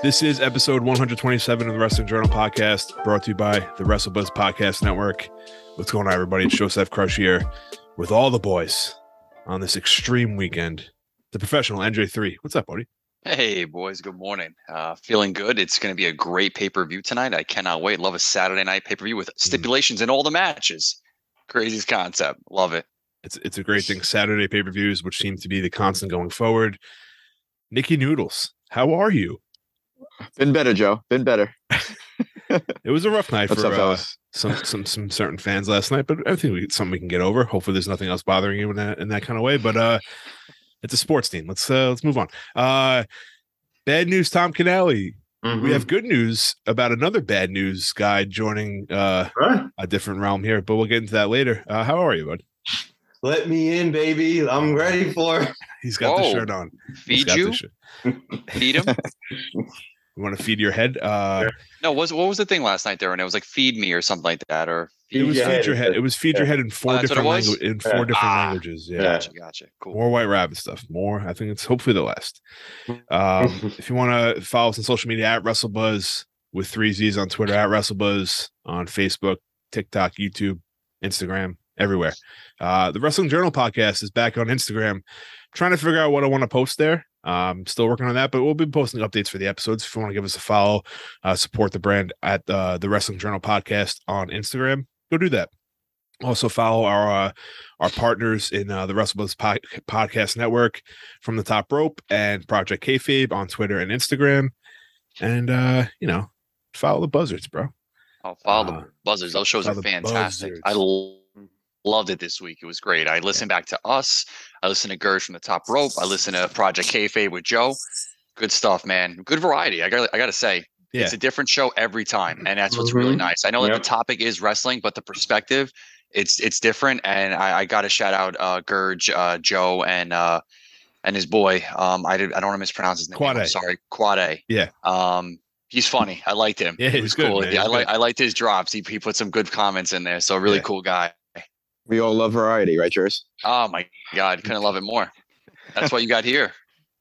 This is episode 127 of the Wrestling Journal podcast, brought to you by the WrestleBuzz Podcast Network. What's going on, everybody? It's Joseph Crush here with all the boys on this extreme weekend. The professional NJ3. What's up, buddy? Hey, boys. Good morning. Uh, feeling good. It's going to be a great pay per view tonight. I cannot wait. Love a Saturday night pay per view with stipulations in all the matches. Craziest concept. Love it. It's it's a great thing. Saturday pay per views, which seem to be the constant going forward. Nikki Noodles, how are you? Been better, Joe. Been better. It was a rough night What's for up, uh, some some some certain fans last night, but I think we, something we can get over. Hopefully, there's nothing else bothering you in that in that kind of way. But uh, it's a sports team. Let's uh, let's move on. Uh, bad news, Tom Canale. Mm-hmm. We have good news about another bad news guy joining uh, Huh? a different realm here, but we'll get into that later. Uh, how are you, bud? Let me in, baby. I'm ready for. He's got the shirt on. Feed you? shirt. Feed him? You want to feed your head? Uh, no, was what was the thing last night there? And it was like feed me or something like that. Or it was your feed your head. It was feed your head in four Oh, that's what it different was? languages. In four Yeah. different Ah. languages. Yeah. Yeah. gotcha, gotcha. Cool. More white rabbit stuff. More. I think it's hopefully the last. Um, if you want to follow us on social media at WrestleBuzz with three Z's on Twitter at WrestleBuzz on Facebook, TikTok, YouTube, Instagram, everywhere. Uh, the Wrestling Journal podcast is back on Instagram. trying to figure out what I want to post there. Um, still working on that, but we'll be posting updates for the episodes. If you want to give us a follow, uh, support the brand at uh, the Wrestling Journal podcast on Instagram, go do that. Also follow our uh, our partners in uh, the WrestleBuzz po- podcast network from the top rope and Project Kayfabe on Twitter and Instagram, and uh, you know follow the buzzards, bro. I'll follow Uh, the buzzards. Those shows are fantastic. I l- loved it this week. It was great. I listened back to us. I listen to Gersh from the top rope. I listen to Project Kayfabe with Joe. Good stuff, man. Good variety. I got I got to say. Yeah. It's a different show every time, and that's what's really Mhm. nice. I know that the topic is wrestling, but the perspective, it's it's different. And I, I got to shout out uh, Gurge, uh, Joe, and uh, and his boy. Um, I did I don't want to mispronounce his name. I'm Quade. sorry, Quade. Yeah. Um, he's funny. I liked him. Yeah, he he's was good, cool. man. Yeah, I like. I liked his drops. He he put some good comments in there. So really Yeah. cool guy. We all love variety, right, Jers? Oh my god, couldn't love it more. That's what you got here.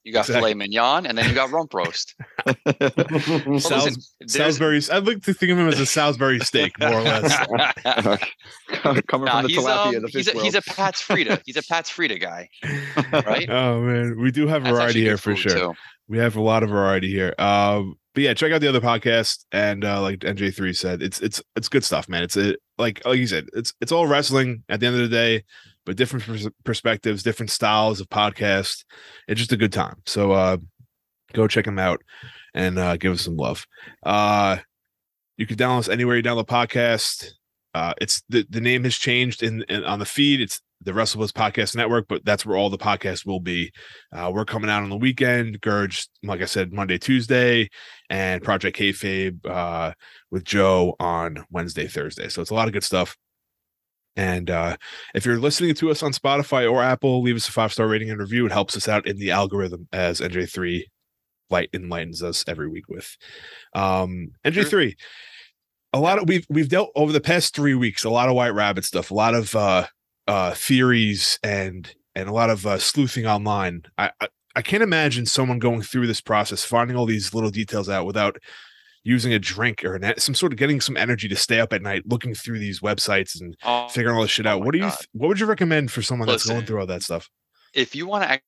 You got Exactly. filet mignon, and then you got rump roast. Well, listen, Sals- Salisbury. I'd like to think of him as a Salisbury steak, more or less. Coming Nah, from the he's, tilapia, um, the fish he's, a, he's a. Pat's Frida. He's a Pat's Frida guy. right? Oh man, we do have That's variety here for sure. too. We have a lot of variety here. Um, but yeah, check out the other podcast and uh, like NJ3 said, it's it's it's good stuff, man. It's a, like like you said, it's it's all wrestling at the end of the day, but different pers- perspectives, different styles of podcast. It's just a good time. So uh, go check them out and uh, give us some love. Uh, you can download us anywhere you download podcast. Uh, it's the, the name has changed in, in on the feed. It's the WrestleBuzz Podcast Network, but that's where all the podcasts will be. Uh, we're coming out on the weekend. Gurge, like I said, Monday, Tuesday, and Project Kayfabe uh, with Joe on Wednesday, Thursday. So it's a lot of good stuff. And uh, if you're listening to us on Spotify or Apple, leave us a five star rating and review. It helps us out in the algorithm as NJ3 light enlightens us every week with. Um, NJ3, a lot of we've we've dealt over the past three weeks a lot of white rabbit stuff, a lot of uh, uh, theories and and a lot of uh, sleuthing online. I, I I can't imagine someone going through this process, finding all these little details out without using a drink or an, some sort of getting some energy to stay up at night, looking through these websites and Oh, figuring all this shit oh out. my What do you? Th- what would you recommend for someone that's going through all that stuff? if you want to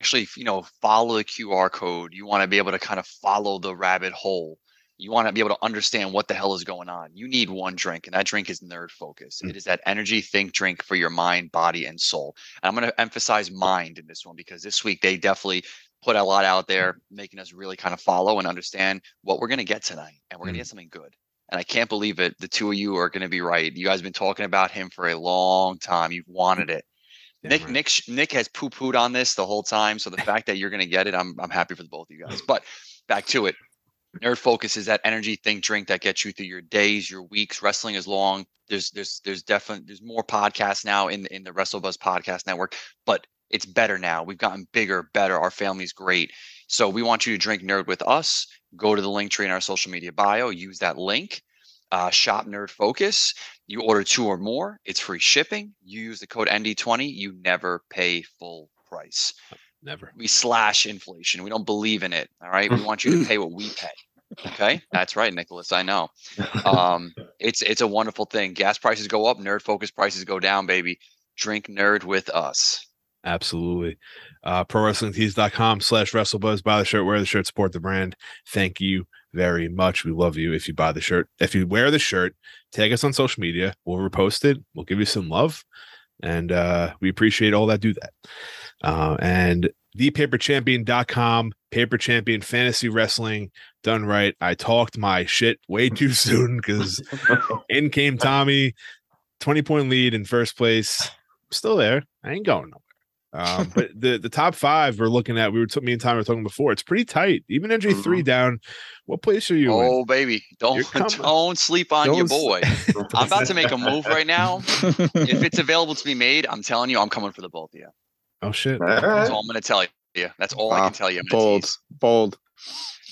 actually, you know, follow the QR code, you want to be able to kind of follow the rabbit hole. You want to be able to understand what the hell is going on. You need one drink, and that drink is Nerd Focus. Mm. It is that energy think drink for your mind, body, and soul. And I'm going to emphasize mind in this one because this week they definitely put a lot out there, making us really kind of follow and understand what we're going to get tonight, and we're going Mm. to get something good. And I can't believe it. The two of you are going to be right. You guys have been talking about him for a long time. You've wanted it. Damn Nick right. Nick Nick has poo pooed on this the whole time. So the fact that you're gonna get it, I'm I'm happy for the both of you guys. But back to it. Nerd Focus is that energy think drink that gets you through your days, your weeks. Wrestling is long. There's there's there's definitely there's more podcasts now in in the WrestleBuzz podcast network, but it's better now. We've gotten bigger, better. Our family's great. So we want you to drink Nerd with us. Go to the link tree in our social media bio. Use that link. Uh, shop Nerd Focus. You order two or more, it's free shipping. You use the code ND20, you never pay full price. Never. We slash inflation. We don't believe in it. All right. We want you to pay what we pay. Okay. That's right, Nicholas. I know. Um, it's it's a wonderful thing. Gas prices go up, nerd focus prices go down, baby. Drink nerd with us. Absolutely. Uh, ProWrestlingTees.com slash WrestleBuzz. Buy the shirt, wear the shirt, support the brand. Thank you very much. We love you if you buy the shirt. If you wear the shirt, tag us on social media. We'll repost it. We'll give you some love. And uh, we appreciate all that do that. Uh, and thepaperchampion.com, paper champion.com, paper champion fantasy wrestling done right. I talked my shit way too soon because in came Tommy, 20 point lead in first place. Still there. I ain't going nowhere. Um, but the the top five we're looking at, we were t- me and Tommy were talking before. It's pretty tight. Even NJ three down. What place are you in? Oh, baby. Don't don't sleep on your Don't s- boy. I'm about to make a move right now. If it's available to be made, I'm telling you, I'm coming for the both of you. Oh shit. All That's all I'm gonna tell you. That's all I can tell you. I'm Bold, tease. bold.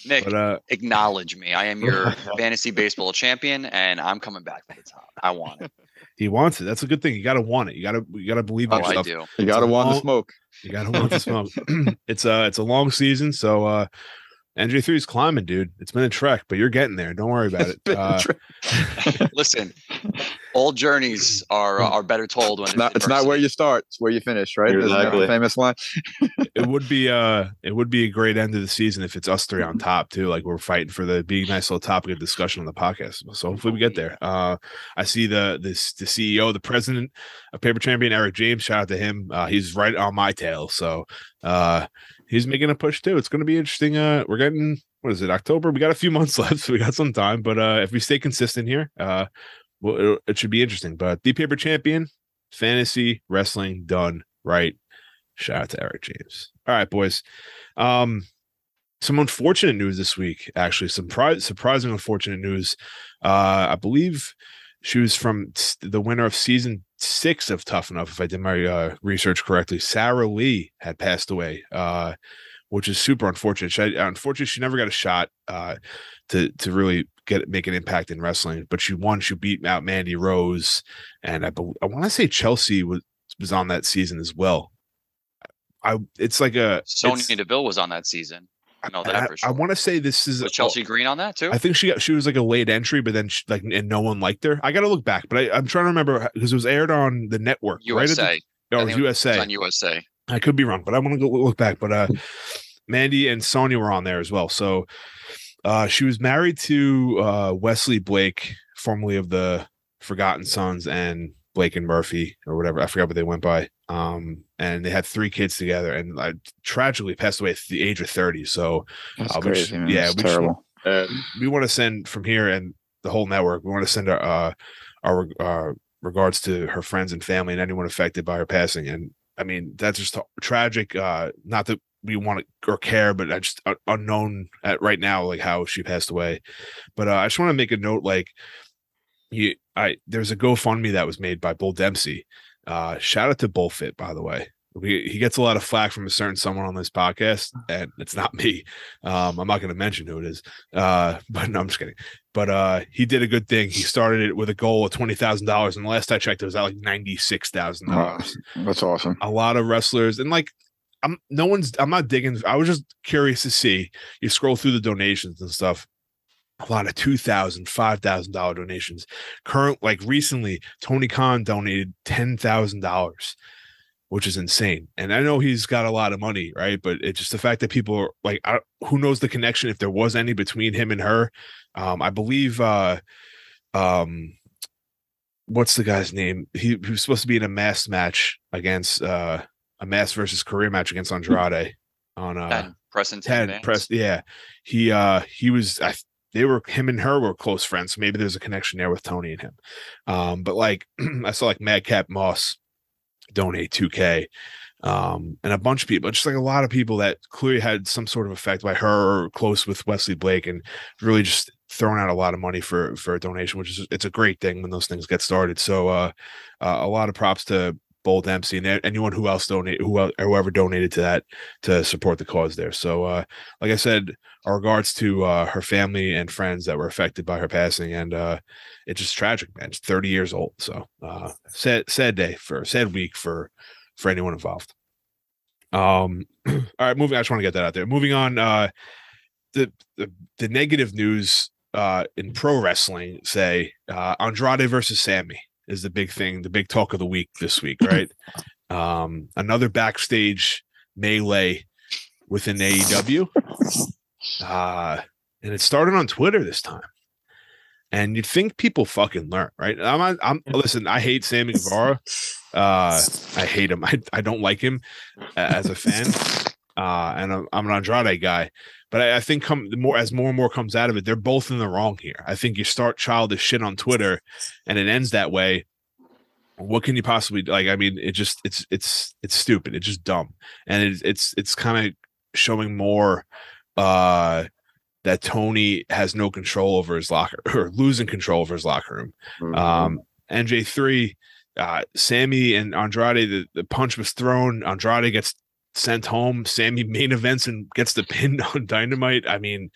Nick, But uh, acknowledge me. I am your fantasy baseball champion, and I'm coming back for the top. I want it. he wants it. That's a good thing. You got to want it. You got to you got to believe in Oh, I do. You gotta a want the smoke. You got to want the smoke. it's a it's a long season, so uh NJ three is climbing, dude. It's been a trek, but you're getting there. Don't worry about it. Uh, Listen, all journeys are are better told when It's not. It's not where you start. It's where you finish. Right? Isn't that the Exactly. famous line. it would be uh it would be a great end of the season if it's us three on top too like we're fighting for the be a nice little topic of discussion on the podcast so hopefully we get there uh i see the this the ceo the president of paper champion eric james shout out to him uh he's right on my tail so uh he's making a push too it's going to be interesting uh we're getting what is it october we got a few months left so we got some time but uh if we stay consistent here uh well it, it should be interesting but the paper champion fantasy wrestling done right Shout out to Eric James. All right, boys. Um, some unfortunate news this week. Actually, some pri- surprising unfortunate news. Uh, I believe she was from the winner of season six of Tough Enough, if I did my uh, research correctly. Sarah Lee had passed away, uh, which is super unfortunate. She, unfortunately, she never got a shot uh, to to really get make an impact in wrestling. But she won. She beat out Mandy Rose, and I I want to say Chelsea was was on that season as well. I it's like a Sonya Deville was on that season. I know I, that for sure. want to say this is was Chelsea Green on that too? I think she got she was like a late entry, but then she, like and no one liked her. I got to look back, but I, I'm trying to remember because it was aired on the network, right? at the- USA. oh, I it was think it USA. On USA. I could be wrong, but I want to go look back. But uh Mandy and Sonya were on there as well. So uh she was married to uh Wesley Blake, formerly of the Forgotten Sons and Blake and Murphy or whatever. I forgot what they went by. Um and they had three kids together and uh, tragically passed away at the age of 30. So That's Uh, we crazy. just- man. yeah, It's we just- terrible. Uh, we want to send from here and the whole network. We want to send our uh, our uh, regards to her friends and family and anyone affected by her passing. And I mean, that's just tragic. Uh, not that we want to or care, but I just uh, unknown at right now, like how she passed away. But uh, I just want to make a note, like you, I there's a GoFundMe that was made by Bull Dempsey. Uh, shout out to Bullfit, by the way. We, he gets a lot of flack from a certain someone on this podcast, and it's not me. Um, I'm not going to mention who it is. Uh, but no, I'm just kidding. But uh, he did a good thing. He started it with a goal of twenty thousand dollars, and the last I checked, it was at like ninety six thousand Wow. dollars. That's awesome. A lot of wrestlers, and like, I'm no one's. I'm not digging. I was just curious to see. You scroll through the donations and stuff. A lot of two thousand, five thousand dollar donations. Current, like recently, Tony Khan donated ten thousand dollars which is insane. And I know he's got a lot of money, right? But it's just the fact that people are like, I, who knows the connection if there was any between him and her. Um, I believe, uh, um, what's the guy's name? He, he was supposed to be in a mass match against uh, a mass versus career match against Andrade on uh, and Preston Ted. Press. Yeah, he uh he was. I, they were him and her were close friends. So maybe there's a connection there with Tony and him. Um, but like I saw like Madcap Moss donate 2K. Um, and a bunch of people, just like a lot of people that clearly had some sort of effect by her or close with Wesley Blake and really just throwing out a lot of money for for a donation, which is it's a great thing when those things get started. So uh, uh a lot of props to Bull Dempsey and anyone who else donate who whoever donated to that to support the cause there. So uh, like I said, our regards to uh, her family and friends that were affected by her passing, and uh, it's just tragic, man. It's 30 years old, so uh, sad sad day for sad week for for anyone involved. Um, all right, moving. I just want to get that out there. Moving on. Uh, the the, the negative news uh in pro wrestling say uh Andrade versus Sammy is the big thing, the big talk of the week this week, right? um, another backstage melee within AEW. Uh, and it started on Twitter this time. And you'd think people fucking learn, right? I'm, I'm listen. I hate Sammy Guevara. Uh, I hate him. I, I don't like him as a fan. Uh, and I'm, I'm an Andrade guy. But I, I think come more as more and more comes out of it, they're both in the wrong here. I think you start childish shit on Twitter, and it ends that way. What can you possibly like? I mean, it just it's it's it's stupid. It's just dumb, and it's it's it's kind of showing more uh that Tony has no control over his locker or losing control over his locker room. Mm-hmm. Um, NJ3, uh, Sammy and Andrade, the, the punch was thrown. Andrade gets sent home. Sammy main events and gets the pin on Dynamite. I mean,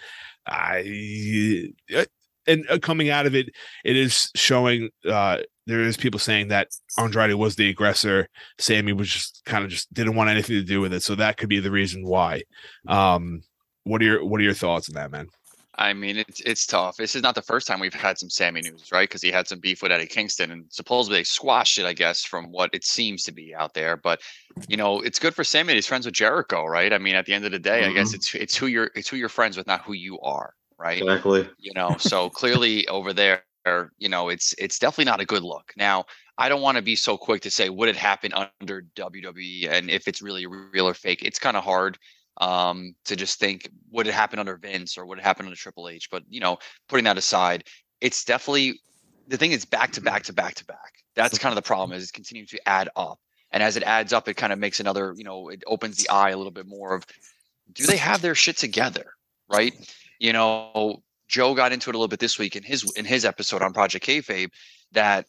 I uh, and uh, coming out of it, it is showing. uh There is people saying that Andrade was the aggressor. Sammy was just kind of just didn't want anything to do with it. So that could be the reason why. Um, what are your What are your thoughts on that, man? I mean, it's it's tough. This is not the first time we've had some Sammy news, right? Because he had some beef with Eddie Kingston, and supposedly they squashed it, I guess, from what it seems to be out there. But you know, it's good for Sammy. He's friends with Jericho, right? I mean, at the end of the day, mm-hmm. I guess mm-hmm. it's it's who you're it's who you're friends with, not who you are, right? Exactly. You know, so clearly over there, you know, it's it's definitely not a good look. Now, I don't want to be so quick to say would it happen under WWE and if it's really real or fake. It's kind of hard um, to just think would it happen under Vince or would it happen under Triple H. But you know, putting that aside, it's definitely the thing is back to back to back to back. That's kind of the problem is it's continuing to add up. And as it adds up, it kind of makes another, you know, it opens the eye a little bit more of do they have their shit together? Right. You know, Joe got into it a little bit this week in his in his episode on Project Kayfabe that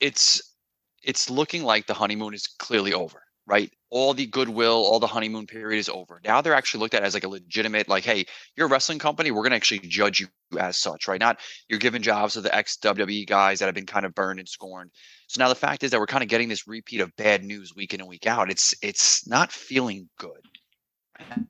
it's it's looking like the honeymoon is clearly over right? All the goodwill, all the honeymoon period is over. Now they're actually looked at as like a legitimate, like, hey, you're a wrestling company. We're going to actually judge you as such, right? Not you're giving jobs to the ex WWE guys that have been kind of burned and scorned. So now the fact is that we're kind of getting this repeat of bad news week in and week out. It's it's not feeling good.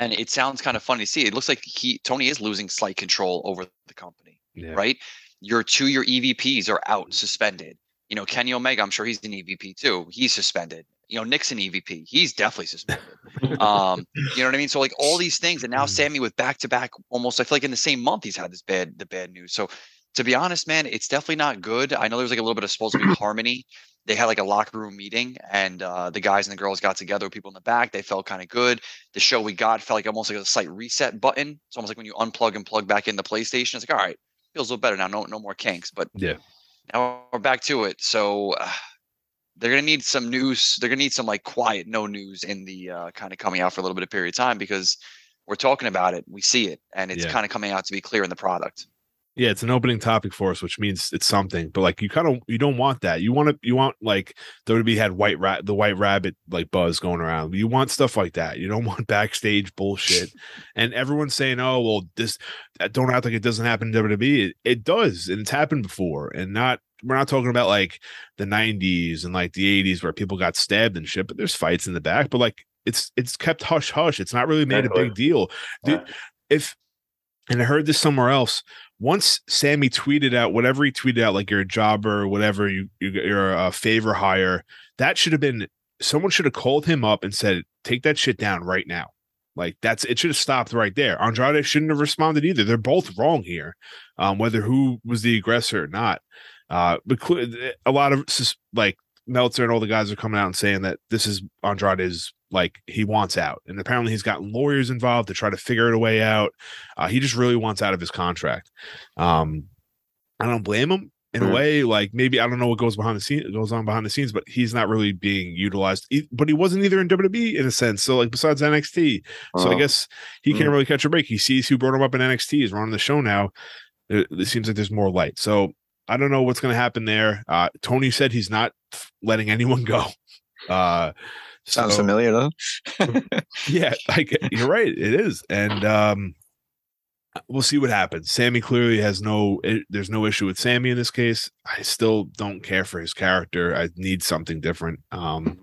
And it sounds kind of funny to see. It looks like he Tony is losing slight control over the company, yeah. right? Your two your EVPs are out suspended. You know, Kenny Omega, I'm sure he's an EVP too. He's suspended you know, Nixon EVP, he's definitely suspended. um, you know what I mean? So like all these things, and now mm. Sammy with back to back, almost I feel like in the same month he's had this bad the bad news. So to be honest, man, it's definitely not good. I know there's like a little bit of supposed to be harmony. They had like a locker room meeting, and uh, the guys and the girls got together with people in the back. They felt kind of good. The show we got felt like almost like a slight reset button. It's almost like when you unplug and plug back in the PlayStation. It's like, all right, feels a little better now. No, no more kinks. But yeah, now we're back to it. So uh, they're going to need some news. They're going to need some like quiet, no news in the uh, kind of coming out for a little bit of period of time because we're talking about it, we see it, and it's yeah. kind of coming out to be clear in the product. Yeah, it's an opening topic for us, which means it's something. But like, you kind of you don't want that. You want to you want like WWE had white rat the white rabbit like buzz going around. You want stuff like that. You don't want backstage bullshit. and everyone's saying, "Oh, well, this don't act like it doesn't happen in WWE." It, it does, and it's happened before, and not we're not talking about like the 90s and like the 80s where people got stabbed and shit, but there's fights in the back, but like it's it's kept hush hush. It's not really made exactly. a big deal. Dude, if and I heard this somewhere else. Once Sammy tweeted out whatever he tweeted out, like you're a jobber or whatever, you, you are a favor hire. That should have been someone should have called him up and said, "Take that shit down right now." Like that's it should have stopped right there. Andrade shouldn't have responded either. They're both wrong here, um, whether who was the aggressor or not. Uh, but a lot of like Meltzer and all the guys are coming out and saying that this is Andrade's like he wants out, and apparently he's got lawyers involved to try to figure out a way out. Uh, he just really wants out of his contract. Um, I don't blame him. in a Mm. way, like maybe I don't know what goes behind the scene goes on behind the scenes, but he's not really being utilized. But he wasn't either in WWE in a sense. So like besides NXT, so I Oh. guess he can't Mm. really catch a break. He sees who brought him up in NXT He's running the show now. It, it seems like there's more light. So I don't know what's going to happen there. Uh, Tony said he's not letting anyone go. Uh, Sounds so- familiar though. yeah, like you're right, it is, and um, we'll see what happens. Sammy clearly has no, it, there's no issue with Sammy in this case. I still don't care for his character. I need something different. Um,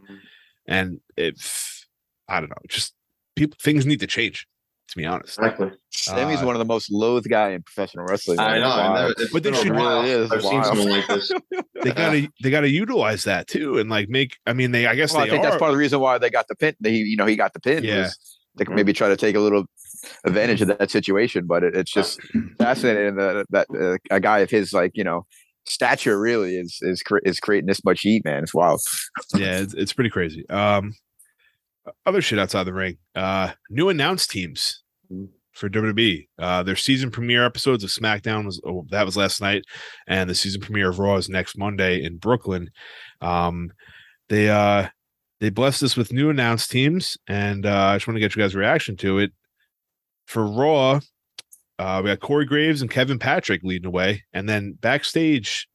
and if I don't know, just people, things need to change. To be honest, Exactly. Sammy's Uh, one of the most loathed guy in professional wrestling. I know. It's I wild. never, it's But they been should- Really is I've seen something like this. they gotta, they gotta utilize that too, and like make. I mean, they, I guess Well, I think are. that's part of the reason why they got the pin. They, you know, he got the pin. Yeah. was They could maybe try to take a little advantage of that situation, but it, it's just fascinating that that uh, a guy of his like you know stature really is is is creating this much heat, man. It's wild. yeah, it's, it's pretty crazy. Um, other shit outside the ring. Uh, new announced teams for WWE. Uh, their season premiere episodes of SmackDown was oh, that was last night, and the season premiere of Raw is next Monday in Brooklyn. Um, they uh they blessed us with new announced teams, and uh, I just want to get you guys' reaction to it. For Raw, uh, we got Corey Graves and Kevin Patrick leading the way, and then backstage,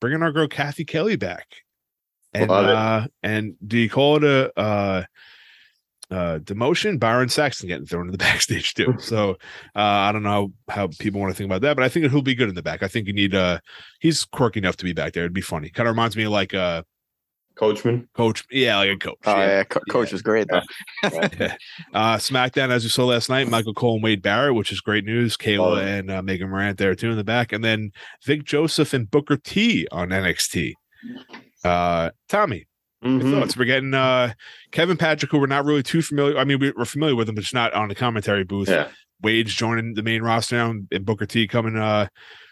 bringing our girl Kathy Kelly back. And uh, and do you call it a uh, uh, demotion? Byron Saxton getting thrown in the backstage too. So uh, I don't know how how, people want to think about that, but I think he'll be good in the back. I think you need uh, he's quirky enough to be back there. It'd be funny. Kind of reminds me of like a Coachman. coach, yeah, like a coach. Oh yeah. yeah, Co- coach was great though. Uh, SmackDown, as you saw last night, Michael Cole and Wade Barrett, which is great news. Kayla Love it. and uh, Megan Morant there too in the back, and then Vic Joseph and Booker T on NXT. Uh, Tommy, Mhm. thoughts? We're getting uh, Kevin Patrick, who we're not really too familiar. I mean, we- we're familiar with him, but it's not on the commentary booth. Yeah. Wade's joining the main roster now, and Booker T coming uh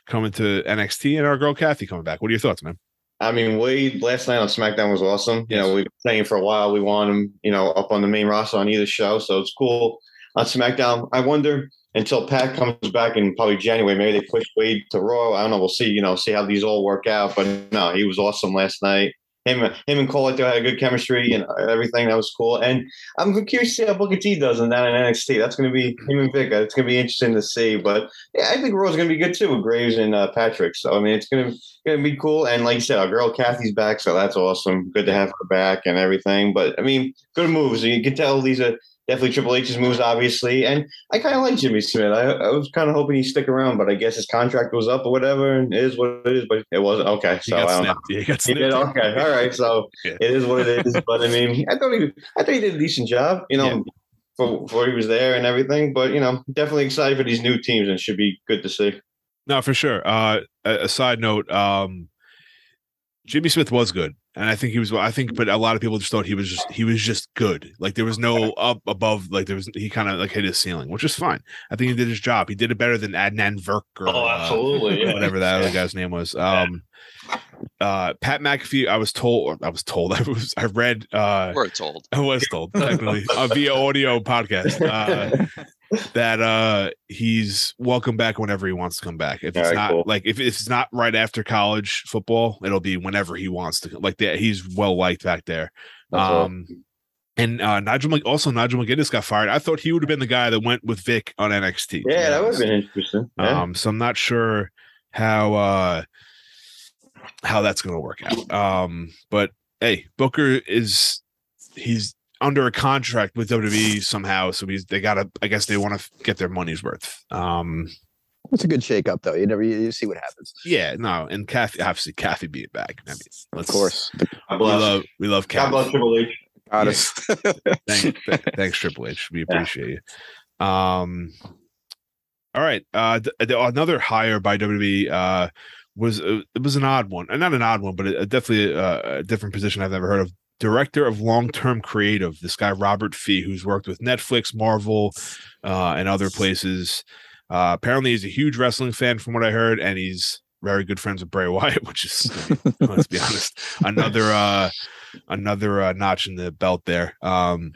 coming to NXT, and our girl Kathy coming back. What are your thoughts, man? I mean, Wade last night on SmackDown was awesome. You know, we've been saying for a while we want him, you know, up on the main roster on either show. So it's cool on SmackDown. I wonder until Pat comes back in probably January, maybe they push Wade to Raw. I don't know. We'll see, you know, see how these all work out. But no, he was awesome last night. Him, him and Cole, I thought had good chemistry and everything. That was cool. And I'm curious to see how Booker T does in that in NXT. That's going to be him and Vic. It's going to be interesting to see. But yeah, I think Raw's going to be good too with Graves and uh, Patrick. So I mean, it's going to gonna be cool. And like you said, our girl Kathy's back, so that's awesome. Good to have her back and everything. But I mean, good moves. You can tell these are definitely Triple H's moves, obviously. And I kind of like Jimmy Smith. I, I was kind of hoping he'd stick around, but I guess his contract was up or whatever. And it is what it is. But it wasn't okay. He So I got don't know. he got He did okay. All right. So Yeah. it is what it is. But I mean, I thought he, I thought he did a decent job. You know. Yeah. For, for he was there and everything, but you know, definitely excited for these new teams and should be good to see. No, for sure. Uh, a, a side note, um, Jimmy Smith was good, and I think he was. I think, but a lot of people just thought he was just he was just good. Like there was no up above. Like there was he kind of like hit his ceiling, which is fine. I think he did his job. He did it better than Adnan Virk or Oh, uh, absolutely. yeah. whatever that other guy's name was. Um, uh, Pat McAfee. I was told. I was told. I was. I read. Uh, We're told. I was told technically uh, via audio podcast uh, that uh, he's welcome back whenever he wants to come back. If it's Alright, not cool. like if, if it's not right after college football, it'll be whenever he wants to. Like that, he's well liked back there. That's. Um, and uh, Nigel, also Nigel McGuinness got fired. I thought he would have been the guy that went with Vic on NXT. yeah, that would have been interesting. Yeah. Um, so I'm not sure how uh how that's gonna work out. Um, but hey, Booker is he's under a contract with WWE somehow, so he's they gotta I guess they want to get their money's worth. Um, It's a good shakeup though. You never you, you see what happens. yeah, no, and Kathy obviously Kathy being back. I mean, let's, Of course. God we love we love God bless Kathy. Triple H. Got Yeah. us. Thank, th- thanks, Triple H. We appreciate you. Um, all right. Uh, th- th- another hire by WWE uh, was uh, it was an odd one, and not an odd one, but a, definitely a, a different position I've never heard of. Director of long term creative. This guy Robert Fee, who's worked with Netflix, Marvel, uh, and other places. Uh, apparently, he's a huge wrestling fan, from what I heard, and he's very good friends with Bray Wyatt, which is let's be honest, another uh, another uh, notch in the belt there. Um,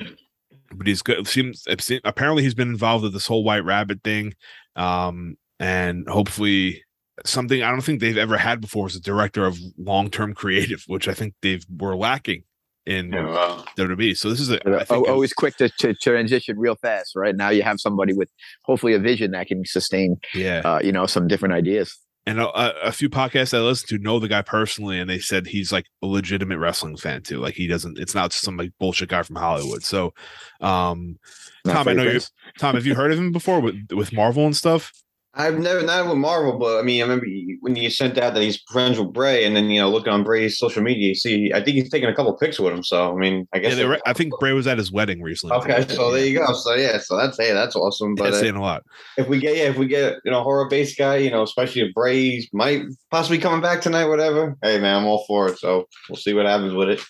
but he's good. Seems apparently he's been involved with this whole White Rabbit thing, um, and hopefully something I don't think they've ever had before as a director of long term creative, which I think they've were lacking in Yeah, well, WWE. So this is a I think a- always quick to, to transition real fast, right? Now you have somebody with hopefully a vision that can sustain, yeah. uh, you know, some different ideas. and a, a few podcasts I listen to know the guy personally, and they said he's like a legitimate wrestling fan too. Like he doesn't, it's not some like bullshit guy from Hollywood. So, um, Tom, I know you. Tom, have you heard of him before with with Marvel and stuff? I've never not with Marvel, but I mean, I remember when you sent out that he's friends with Bray, and then you know, looking on Bray's social media, you see, I think he's taking a couple pics with him. So I mean, I Yeah, guess they were, I think Bray was at his wedding recently. Okay, so there you go. So yeah, so that's hey, that's awesome. But That's uh, saying a lot. if we get yeah, if we get you know horror based guy, you know, especially if Bray's might possibly coming back tonight, whatever. Hey man, I'm all for it. So we'll see what happens with it.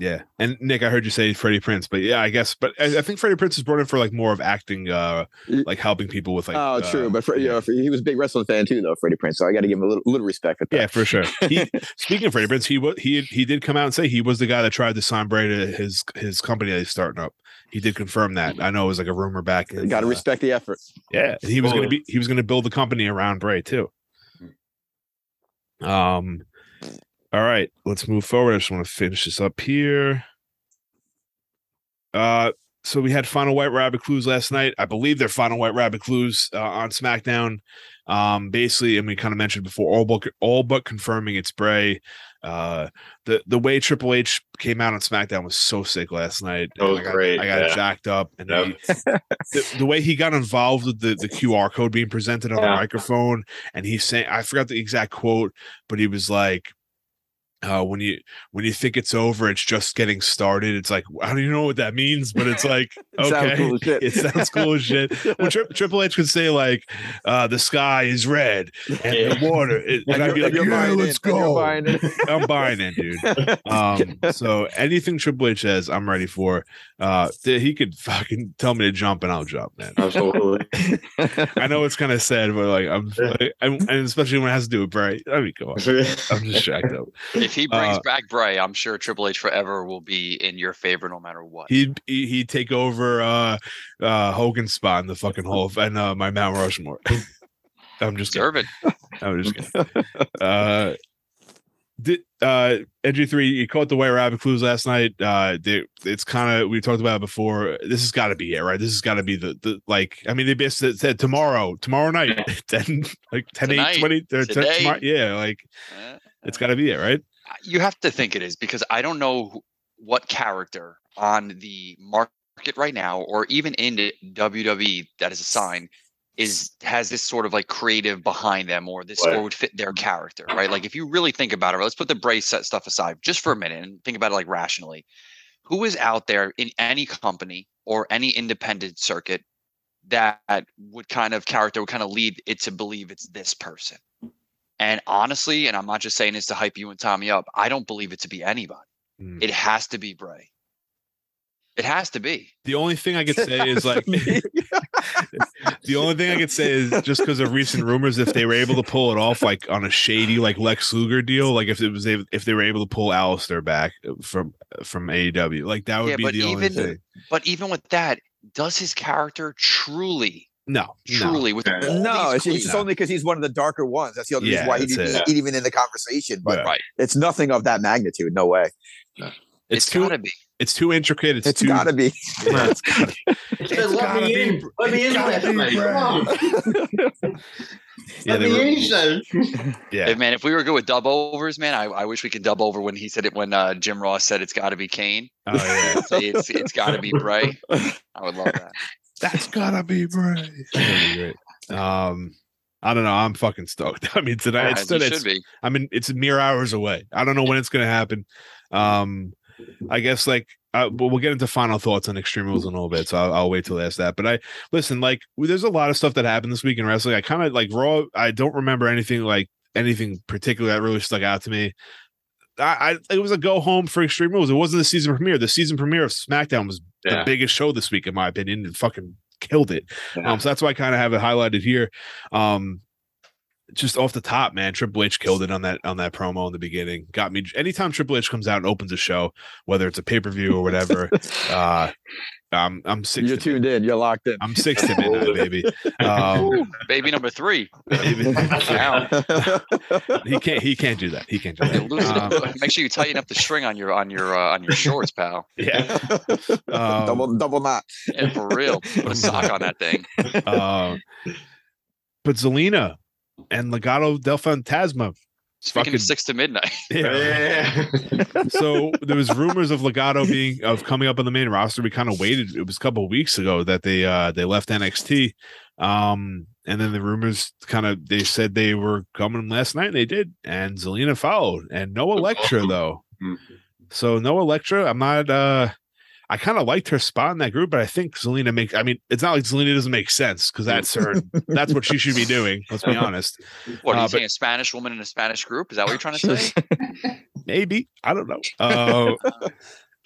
Yeah, and Nick, I heard you say Freddie Prinze, but yeah, I guess, but I, I think Freddie Prinze is brought in for like more of acting, uh, like helping people with like. oh, uh, true. But for, you yeah. know, for, he was a big wrestling fan too, though, Freddie Prinze. So I got to give him a little, little respect for that. Yeah, for sure. He, speaking of Freddie Prinze, he wa- he he did come out and say he was the guy that tried to sign Bray to his his company that he's starting up. He did confirm that. I know it was like a rumor back. in, got to uh, respect the effort. Yeah, and he was going to be he was going to build the company around Bray too. Um, all right, let's move forward. I just want to finish this up here. Uh, so we had final white rabbit clues last night. I believe they're final white rabbit clues uh, on SmackDown. Um, basically, and we kind of mentioned before, all but all but confirming it's Bray. Uh, the the way Triple H came out on SmackDown was so sick last night. Was I got, great, I got yeah. jacked up, and Yep. he, the, the way he got involved with the, the QR code being presented on the microphone, and he's saying, I forgot the exact quote, but he was like, uh, when you when you think it's over, it's just getting started. It's like I don't even know what that means, but it's like okay, cool it sounds cool as shit. Well, Tri- Triple H could say like, uh, "The sky is red and Yeah. the water," it, and, And I'd be like, "Yeah, let's in, go." buying. I'm buying in, dude. Um, so anything Triple H says, I'm ready for. Uh, he could fucking tell me to jump, and I'll jump, man. Absolutely. I know it's kind of sad, but like I'm, like, I'm, and especially when it has to do with Bray. I mean, come on, I'm just jacked up. If he brings Uh, back Bray, I'm sure Triple H forever will be in your favor no matter what. He'd he- he'd take over uh uh Hogan's spot in the fucking of, and uh my Mount Rushmore. I'm just kidding. It. I'm just kidding. Uh did uh NJ3 you caught the white rabbit clues last night. Uh they, it's kind of we talked about it before. This has got to be it, right? This has got to be the the like I mean they basically said tomorrow, tomorrow night, 10 like 10 8 20 10, tomorrow, yeah, like Eh, it's got to be it, right? You have to think it is because I don't know what character on the market right now, or even in WWE that is assigned, is has this sort of like creative behind them, or this Right. or would fit their character, right? Like if you really think about it, let's put the brace set stuff aside just for a minute and think about it like rationally. Who is out there in any company or any independent circuit that would kind of character would kind of lead it to believe it's this person? And honestly, and I'm not just saying this to hype you and Tommy up, I don't believe it to be anybody. Mm. It has to be Bray. It has to be. The only thing I could say is like the only thing I could say is just because of recent rumors, if they were able to pull it off like on a shady like Lex Luger deal, like if it was if they were able to pull Aleister back from from AEW, like that would Yeah, be the only thing. But even with that, does his character truly, No, no. truly, with Yeah. all no, these it's, it's just only because he's one of the darker ones. That's the only Yeah, reason why that's he's it. even in the conversation. But Yeah. right? it's nothing of that magnitude. No way. It's, it's too gotta be. it's too intricate. It's, it's too got to be. Yeah, it's gotta- It said, let gotta me be- in. Let me in. gotta last be night. Bray. Come on. yeah, Let they me were, in, he yeah. If, man, if we were good with dub overs, man, I, I wish we could dub over when he said it when uh, Jim Ross said it's got to be Kane. Oh yeah, Say it's it's got to be Bray. I would love that. That's gotta be Bray. Be great. Um, I don't know. I'm fucking stoked. I mean, tonight it's, Yeah, it's should be. I mean, it's mere hours away. I don't know when it's going to happen. Um, I guess like, uh, but we'll get into final thoughts on Extreme Rules in a little bit, so I'll, I'll wait till ask that. But I listen, like, there's a lot of stuff that happened this week in wrestling. I kind of like Raw. I don't remember anything like anything particular that really stuck out to me. I, I it was a go home for Extreme Rules. It wasn't the season premiere. The season premiere of SmackDown was the biggest show this week, in my opinion, and fucking killed it. Yeah. Um, so that's why I kind of have it highlighted here. Um, just off the top, man, Triple H killed it on that on that promo in the beginning. Got me anytime Triple H comes out and opens a show, whether it's a pay per view or whatever. uh, I'm I'm six. You're tuned in. You're locked in. I'm six to midnight, baby. Um, baby number three. baby. He can't. He can't do that. He can't do You lose it. that. Um, Make sure you tighten up the string on your on your uh, on your shorts, pal. yeah. Um, double double knot. And for real, put a sock on that thing. uh, but Zelina and Legado del Fantasma. Speaking Fucking- of six to midnight, Yeah. Yeah. so there was rumors of Legado being of coming up on the main roster. We kind of waited. It was a couple of weeks ago that they uh they left NXT. Um and then the rumors kind of they said they were coming last night and they did. And Zelina followed. And no Elektra though. Mhm. So no Elektra. I'm not uh I kind of liked her spot in that group, but I think Zelina makes I mean, it's not like Zelina doesn't make sense because that's her that's what she should be doing. Let's be honest. what are Uh, you but- A Spanish woman in a Spanish group? Is that what you're trying to say? Maybe. I don't know. Uh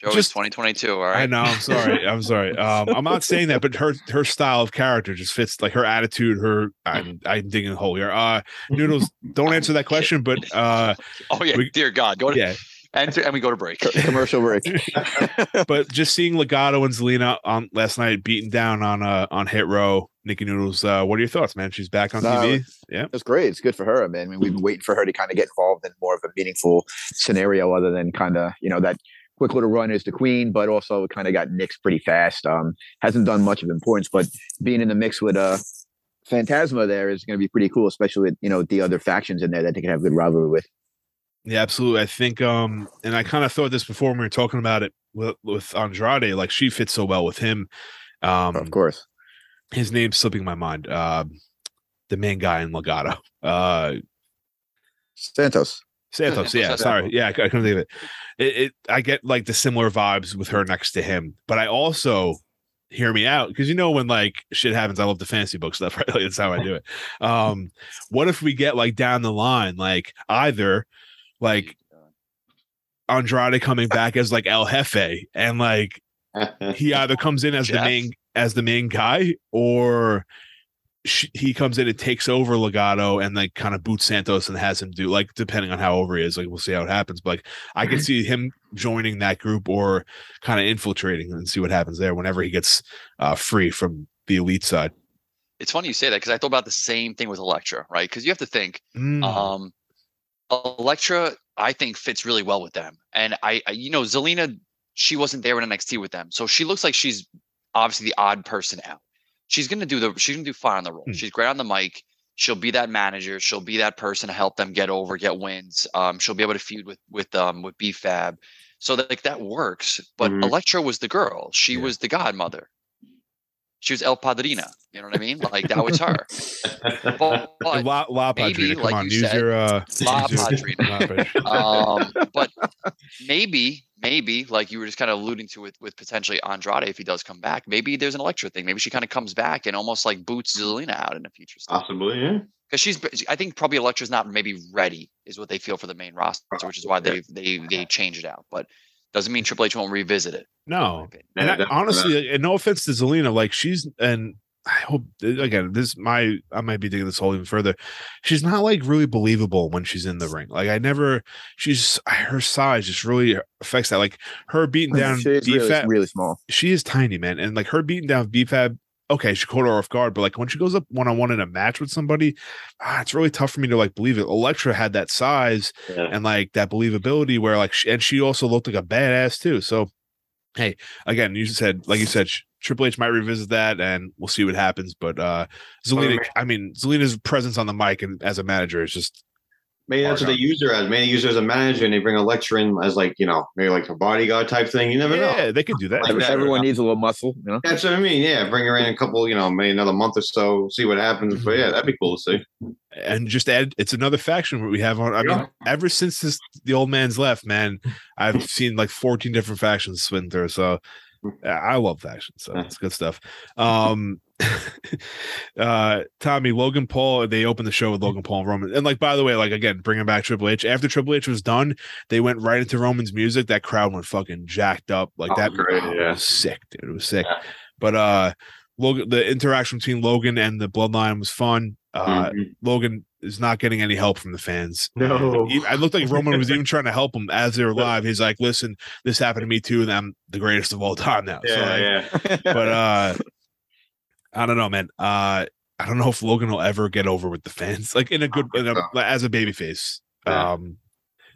Joey's just- 2022. All right. I know. I'm sorry. I'm sorry. Um, I'm not saying that, but her her style of character just fits like her attitude. Her I'm I'm digging a hole here. Uh, Noodles, don't answer that question, but uh, Oh yeah, We- dear God, go to yeah. Enter and we go to break. Commercial break. But just seeing Legado and Zelina on last night beating down on uh on Hit Row, Nikki Noodles. Uh, what are your thoughts, man? She's back on No, TV. Yeah. It's great. It's good for her. I mean, I mean, we've been waiting for her to kind of get involved in more of a meaningful scenario other than kind of, you know, that quick little run as the queen, but also kind of got nixed pretty fast. Um, hasn't done much of importance, but being in the mix with uh Fantasma there is going to be pretty cool, especially with, you know, the other factions in there that they can have good rivalry with. Yeah, absolutely. I think um and I kind of thought this before when we were talking about it with, with Andrade, like she fits so well with him. Um of course. his name's slipping my mind. Uh the main guy in Legado. Uh Santos. Santos, Santos, yeah, sorry, yeah, I, I couldn't think of it. it. It I get like the similar vibes with her next to him, but I also hear me out because you know when like shit happens, I love the fantasy book stuff, right? Like, that's how I do it. Um, what if we get like down the line, like either like Andrade coming back as like El Jefe, and like he either comes in as the main as the main guy or he comes in and takes over Legado and like kind of boots Santos and has him do like depending on how over he is like we'll see how it happens but like I can see him joining that group or kind of infiltrating and see what happens there whenever he gets uh free from the elite side It's funny you say that because I thought about the same thing with Elektra, right? Because you have to think, Mm. um, Elektra, I think fits really well with them, and I, I, you know, Zelina, she wasn't there in NXT with them, so she looks like she's obviously the odd person out. She's gonna do the, she's gonna do fine on the role. Hmm. She's great on the mic. She'll be that manager. She'll be that person to help them get over, get wins. Um, she'll be able to feud with with um with B-Fab. So that like that works. But Mhm. Elektra was the girl. She Yeah. was the godmother. She was El Padrina. You know what I mean? Like that was her. But, but La, La maybe, Padrina, come like on you use said, your uh La use Padrina. La um, but maybe, maybe, like you were just kind of alluding to with with potentially Andrade if he does come back, maybe there's an Elektra thing. Maybe she kind of comes back and almost like boots Zelina out in the future Possibly, yeah. because she's. I think probably Elektra's not maybe ready, is what they feel for the main roster, which is why they they they changed it out. But doesn't mean Triple H won't revisit it. no. And Yeah, I, definitely. honestly, and no offense to Zelina, like she's and I hope again this my I might be digging this hole even further. She's not like really believable when she's in the ring. Like I never, she's her size just really affects that. Like her beating down She is really, B-Fab, really small. she is tiny, man, and like her beating down B-Fab. Okay, she caught her off guard, but like when she goes up one on one in a match with somebody, ah, it's really tough for me to like believe it. Elektra had that size yeah. and like that believability where like she, and she also looked like a badass too so hey again you said like you said triple h might revisit that and we'll see what happens but uh zelina i mean zelina's presence on the mic and as a manager is just Maybe that's what they use her as. Maybe they use her as a manager and they bring Elektra in as like, you know, maybe like a bodyguard type thing. You never yeah know. Yeah, they can do that Like that. Everyone needs a little muscle, you know. That's what I mean. Yeah. Bring her in a couple, you know, maybe another month or so, see what happens. But yeah, that'd be cool to see. and just add it's another faction we have on i mean ever since this the old man's left man i've seen like 14 different factions swing through so i love factions so it's good stuff um uh tommy logan paul they opened the show with logan paul and roman and like by the way like again bringing back triple h after triple h was done they went right into roman's music that crowd went fucking jacked up like Oh, that great, oh, yeah. was sick dude it was sick Yeah. but uh Logan, the interaction between Logan and the Bloodline was fun. Uh, Mhm. Logan is not getting any help from the fans. No. I looked like Roman was even trying to help him as they were live. He's like, "Listen, this happened to me too, and I'm the greatest of all time now." so, Yeah, like, yeah. but uh, I don't know, man. Uh, I don't know if Logan will ever get over with the fans, like in a good, in a, as a babyface. Yeah. Um,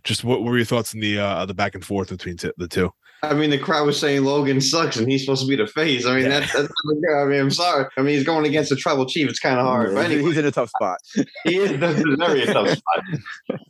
just what, what were your thoughts in the uh the back and forth between t- the two? I mean, the crowd was saying Logan sucks, and he's supposed to be the face. I mean, Yeah. that's, that's I mean, I'm sorry. I mean, he's going against the tribal chief. It's kind of hard. But anyway, he's in a tough spot. he is that's very a tough spot.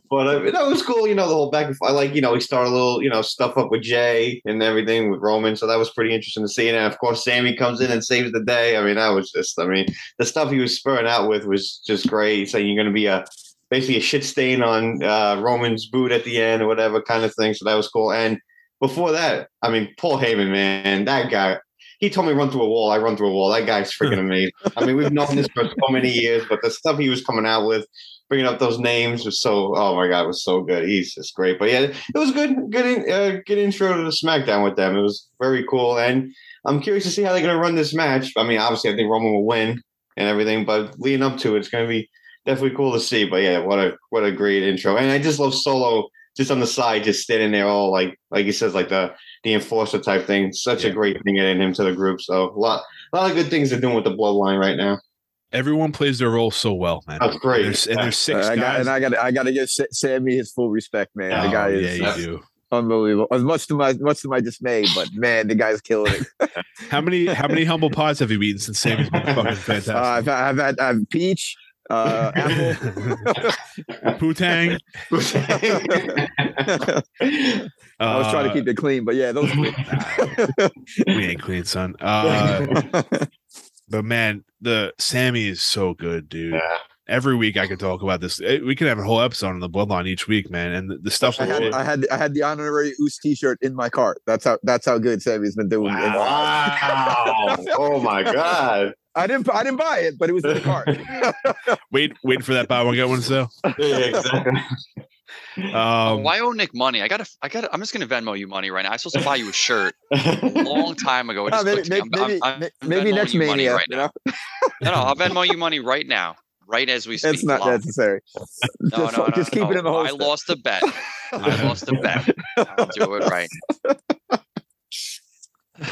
But uh, that was cool. You know, the whole back and forth. I like, you know, he started a little, you know, stuff up with Jey and everything with Roman. So that was pretty interesting to see. And of course, Sami comes in and saves the day. I mean, that was just, I mean, the stuff he was spurring out with was just great. Saying you're going to be a basically a shit stain on uh, Roman's boot at the end or whatever kind of thing. So that was cool. And before that, I mean, Paul Heyman, man, that guy. He told me run through a wall. I run through a wall. That guy's freaking amazing. I mean, we've known this for so many years, but the stuff he was coming out with, bringing up those names was so. Oh my god, it was so good. He's just great. But yeah, it was good. Good, in, uh, good intro to the SmackDown with them. It was very cool, and I'm curious to see how they're going to run this match. I mean, obviously, I think Roman will win and everything, but leading up to it, it's going to be definitely cool to see. But yeah, what a what a great intro, and I just love Solo just on the side, just standing there, all like like he says, like the the enforcer type thing. Such Yeah. a great thing getting him to the group. So a lot a lot of good things they're doing with the bloodline right now. Everyone plays their role so well, man. That's great. And there's, and there's six I got, guys. and I got, I got to give Sami his full respect, man. the Oh, guy yeah, is you do. unbelievable. As much to my, much to my dismay, but man, the guy's killing it. How many how many humble pies have you eaten since Sami's been fucking fantastic? Uh, I've, I've had, I've peach, uh, apple. Putang. I was trying to keep it clean, but yeah, those. we ain't clean, son. Uh, but man, the Sami is so good, dude. Yeah. Every week I could talk about this. Eh, We could have a whole episode on the bloodline each week, man. And the, the stuff. I had, I had, I had the honorary Uce T-shirt in my cart. That's how, that's how good Sami's been doing. wow. oh my god. I didn't, I didn't buy it, but it was in the cart. wait, wait for that buy one get one sale. Yeah, exactly. Um, Why owe Nick money? I gotta, I gotta. I'm just gonna Venmo you money right now. I was supposed to buy you a shirt a long time ago. No, maybe, clicked to me. maybe, I'm- I'm- I'm maybe next you money mania. right now. No, no, I'll Venmo you money right now, right as we speak. It's not live. necessary. No, just no, no, just keep no. it in the I holster. lost a bet. I lost a bet. I'll do it right.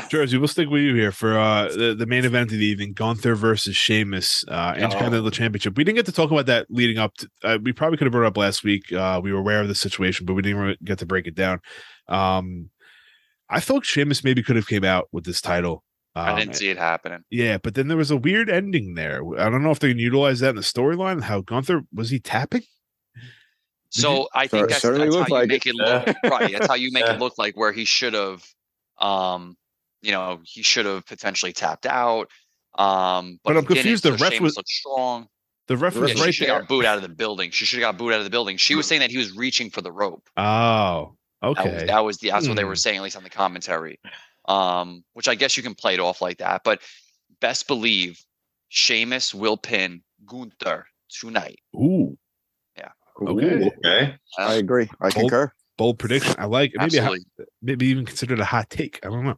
Jersey, we'll stick with you here for uh, the, the main event of the evening Gunther versus Sheamus, uh, Intercontinental Championship. We didn't get to talk about that leading up. To, uh, we probably could have brought it up last week. Uh, we were aware of the situation, but we didn't really get to break it down. Um, I thought Sheamus maybe could have came out with this title. Um, I didn't see it happening. Yeah, but then there was a weird ending there. I don't know if they can utilize that in the storyline. How Gunther was he tapping? So I think that's, that's how you like make it look right. That's how you make Yeah. it look like where he should have, um, you know, he should have potentially tapped out. Um, But but, I'm confused, the so ref Sheamus was- strong. The ref was she right should have there. got booed out of the building. She should have got booed out of the building. She was saying that he was reaching for the rope. Oh, That was, okay. that was the that's what they were Hmm. saying, at least on the commentary. Um, which I guess you can play it off like that. But best believe Sheamus will pin Gunther tonight. Ooh, Yeah. Okay. Okay. I agree. I concur. bold prediction. I like it. Maybe a, hot- Absolutely. maybe even considered a hot take. I don't know.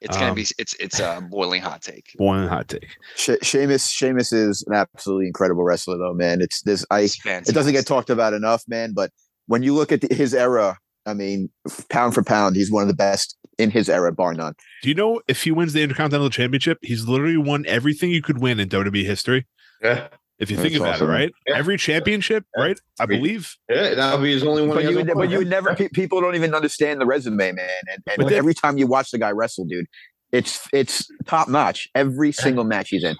It's gonna Um, be it's it's a boiling hot take. Boiling hot take. She- Sheamus, Sheamus is an absolutely incredible wrestler, though, man. It's this. I. It's It doesn't get talked about enough, man. But when you look at the, his era, I mean, pound for pound, he's one of the best in his era, bar none. Do you know if he wins the Intercontinental Championship, he's literally won everything you could win in WWE history? Yeah. If you That's think about awesome. it, right? Yeah. Every championship, right? I Every- believe. Yeah, that'll be his only one. But you, would, but you would never. People don't even understand the resume, man. And, and But then- every time you watch the guy wrestle, dude, it's it's top notch. Every single match he's in.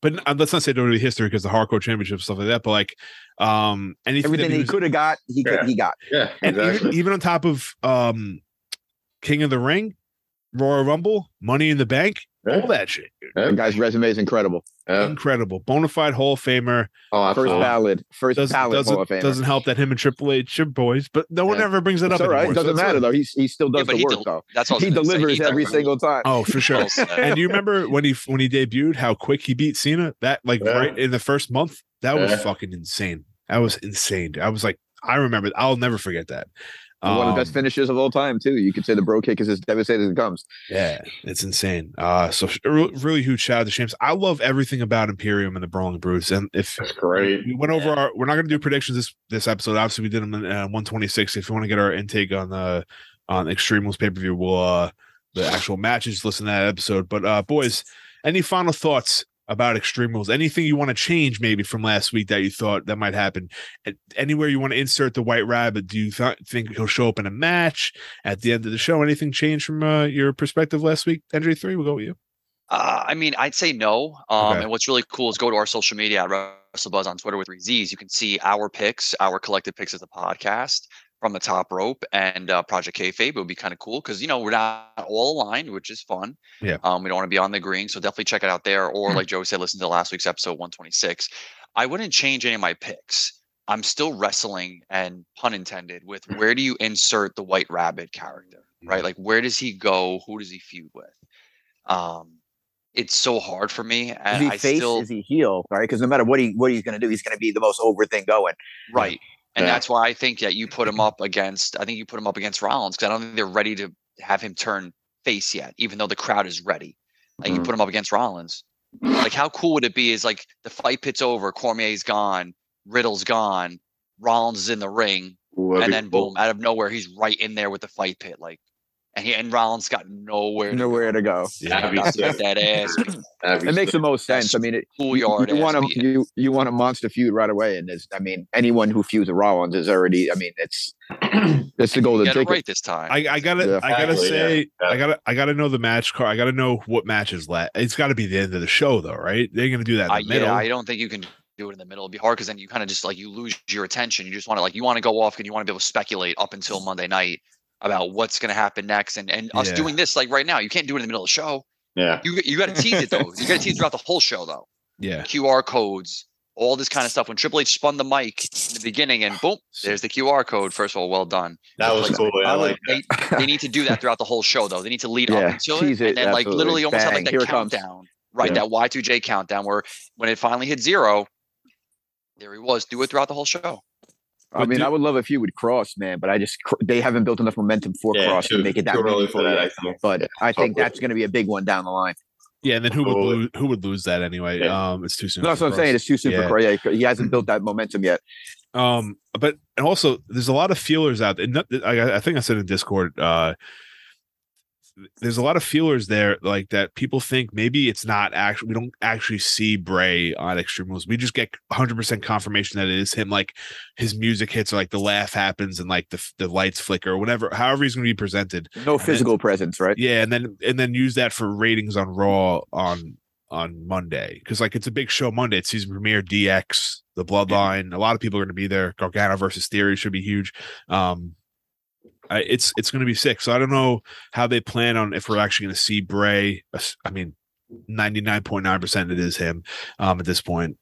But uh, let's not say WWE history because the hardcore championship stuff like that. But like, um, anything that Everything he was- could have got, he could, he got. Yeah, and exactly. even, even on top of um, King of the Ring, Royal Rumble, Money in the Bank, all that shit, dude. The guy's resume is incredible. Yeah. incredible, bona fide Hall of Famer. Oh, First absolutely. ballot, first Doesn't ballot doesn't, Hall of Famer. doesn't help that him and Triple H are boys, but no one Yeah. ever brings it It's up. all right. anymore, It doesn't that's matter good. though. He he still does but the he work del- though. That's what I was He delivers every single time. Oh, for sure. And you remember when he when he debuted how quick he beat Cena? That like Yeah. right in the first month, that was fucking insane. That was insane. I was like, I remember. I'll never forget that. One of the best finishes of all time, too. You could say the bro kick is as devastating as it comes. Yeah, it's insane. Uh, so a really huge shout out to Sheamus. I love everything about Imperium and the Brawling Brutes. And if That's great. we went over our, we're not going to do predictions this this episode. Obviously, we did them in uh, 126. If you want to get our intake on the on Extreme Rules pay per view, we'll uh the actual matches. Listen to that episode. But uh, boys, any final thoughts about Extreme Rules? Anything you want to change maybe from last week that you thought that might happen? Anywhere you want to insert the White Rabbit? Do you th- think he'll show up in a match at the end of the show? Anything change from uh, your perspective last week? NJ three, we'll go with you. Uh, I mean, I'd say no. Um, Okay. And what's really cool is go to our social media at WrestleBuzz on Twitter with three Z's. You can see our picks, our collective picks as a podcast from the top rope and uh, Project Kayfabe. It would be kind of cool because you know we're not all aligned, which is fun. Yeah. Um, we don't want to be on the green, so definitely check it out there. Or like Joe said, listen to last week's episode 126. I wouldn't change any of my picks. I'm still wrestling and pun intended with where do you insert the White Rabbit character, right? Like where does he go? Who does he feud with? Um, it's so hard for me, Is and he I face? still Is he heel? Right? Because no matter what he what he's going to do, he's going to be the most over thing going. right, and Yeah. that's why I think that you put him up against. I think you put him up against Rollins because I don't think they're ready to have him turn face yet, even though the crowd is ready. Like you Mhm. put him up against Rollins. Like how cool would it be? Is like the fight pit's over, Cormier's gone, Riddle's gone, Rollins is in the ring, Ooh, and then cool. boom, out of nowhere, he's right in there with the fight pit, like, and he and Rollins got nowhere, to Nowhere to go. Yeah. That'd be Got sick. that ass It makes the most sense. I mean, it, you, schoolyard. you ass want a you you want a monster feud right away, and there's I mean anyone who feuds with Rollins is already. I mean, it's it's the golden Get it ticket. right this time. I, I gotta Yeah. I gotta Exactly, yeah. say Yeah. I gotta I gotta know the match card. I gotta know what matches left. It's got to be the end of the show though, right? They're gonna do that in I, the middle. yeah, I don't think you can do it in the middle. It'd be hard because then you kind of just like you lose your attention. You just want to like you want to go off and you want to be able to speculate up until Monday night about what's going to happen next. And and us Yeah. doing this like right now, you can't do it in the middle of the show. Yeah. You you got to tease it though. You got to tease throughout the whole show though. yeah, QR codes, all this kind of stuff. When Triple H spun the mic in the beginning, and boom, there's the QR code. First of all, well done. That was Like, cool. I I would- like that. they, they need to do that throughout the whole show though. They need to lead Yeah, up into it, it, and then like literally almost have like that here it comes. countdown, right? Yeah. That Y2J countdown where when it finally hit zero, there he was. Do it throughout the whole show. I mean, do- I would love if feud would Cross, man, but I just cr- they haven't built enough momentum for Yeah, Cross to make it that too early meaningful for that. I think. But I think that's going to be a big one down the line. yeah. And then who would Absolutely. lose? Who would lose that anyway? Yeah. Um, it's too soon. No, that's what I'm saying. It's too soon Yeah. for Cross. Yeah, he hasn't built that momentum yet. Um, but and also there's a lot of feelers out there. I, I think I said in Discord. Uh, there's a lot of feelers there, like that. People think maybe it's not actually. We don't actually see Bray on Extreme Rules. We just get 100 percent confirmation that it is him. Like his music hits, or like the laugh happens, and like the the lights flicker, or whatever. However, he's going to be presented. No physical presence, right? Yeah, and then and then use that for ratings on Raw on on Monday because like it's a big show Monday. It's season premiere, DX, the Bloodline. A lot of people are going to be there. Gargano versus Theory should be huge. Um, I, it's it's going to be sick. So I don't know how they plan on if we're actually going to see Bray. I mean, ninety nine point nine percent it is him um, at this point.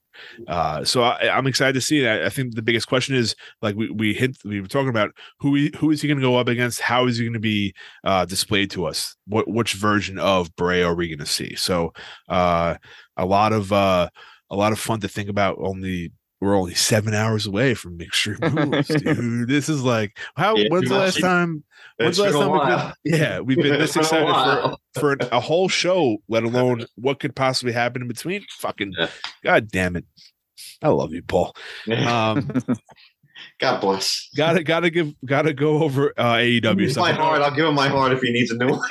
Uh, so I, I'm excited to see that. I think the biggest question is like we we hint we were talking about who he, who is he going to go up against? How is he going to be uh, displayed to us? What which version of Bray are we going to see? So uh, a lot of uh, a lot of fun to think about. Only we're only seven hours away from Extreme Rules, dude. This is like how Yeah, when's the last time? When's the last time we've been? Yeah, we've been this excited for for an, a whole show, let alone what could possibly happen in between. Fucking Yeah. god damn it. I love you, Paul. Um, God bless. gotta gotta give gotta go over uh AEW He's my stuff. heart. I'll give him my heart if he needs a new one.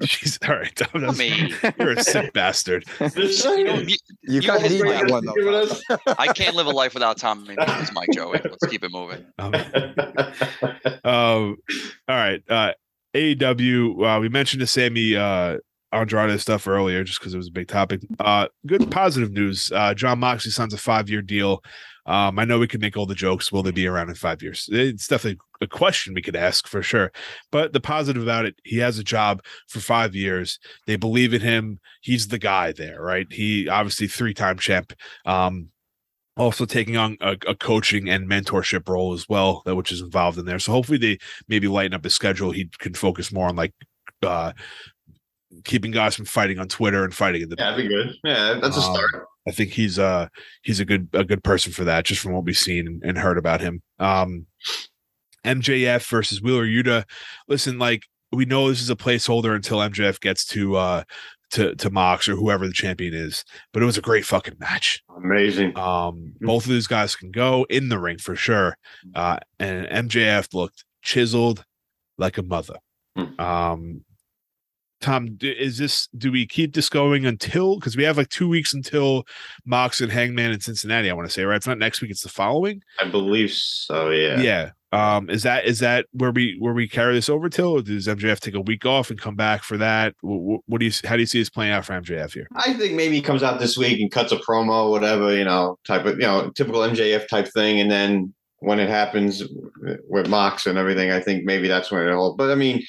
Jeez, all right, Tom, I that's- mean, you're a sick bastard. You know, saying. you- You You kind need that one, though. give it Tom. us. I can't live a life without Tommy This Mike Joey. Let's keep it moving. Um, um, all right. Uh, AEW. Uh, we mentioned the Sammy uh, Andrade stuff earlier, just because it was a big topic. Uh, good positive news. Uh, Jon Moxley signs a five-year deal. Um, I know we can make all the jokes. Will they be around in five years? It's definitely a question we could ask for sure. But the positive about it, he has a job for five years. They believe in him. He's the guy there, right? He obviously three-time champ. Um, also taking on a, a coaching and mentorship role as well, that which is involved in there. So hopefully they maybe lighten up his schedule. He can focus more on like uh keeping guys from fighting on Twitter and fighting in the Yeah, that'd be good. Yeah, that's a Um, start. I think he's uh he's a good a good person for that, just from what we've seen and, heard about him. Um MJF versus Wheeler Yuta. Listen, like we know this is a placeholder until MJF gets to uh to to Mox or whoever the champion is, but it was a great fucking match. Amazing. Um, both of these guys can go in the ring for sure. Uh, and MJF looked chiseled like a mother. Hmm. Um, Tom, is this? Do we keep this going until? Because we have like two weeks until Mox and Hangman in Cincinnati. I want to say right. It's not next week. It's the following. I believe so. Yeah. Yeah. Um, is that is that where we where we carry this over till? Or does MJF take a week off and come back for that? What, what do you how do you see this playing out for MJF here? I think maybe he comes out this week and cuts a promo, whatever, you know, type of, you know, typical MJF type thing. And then when it happens with Mox and everything, I think maybe that's when it'll, but I mean,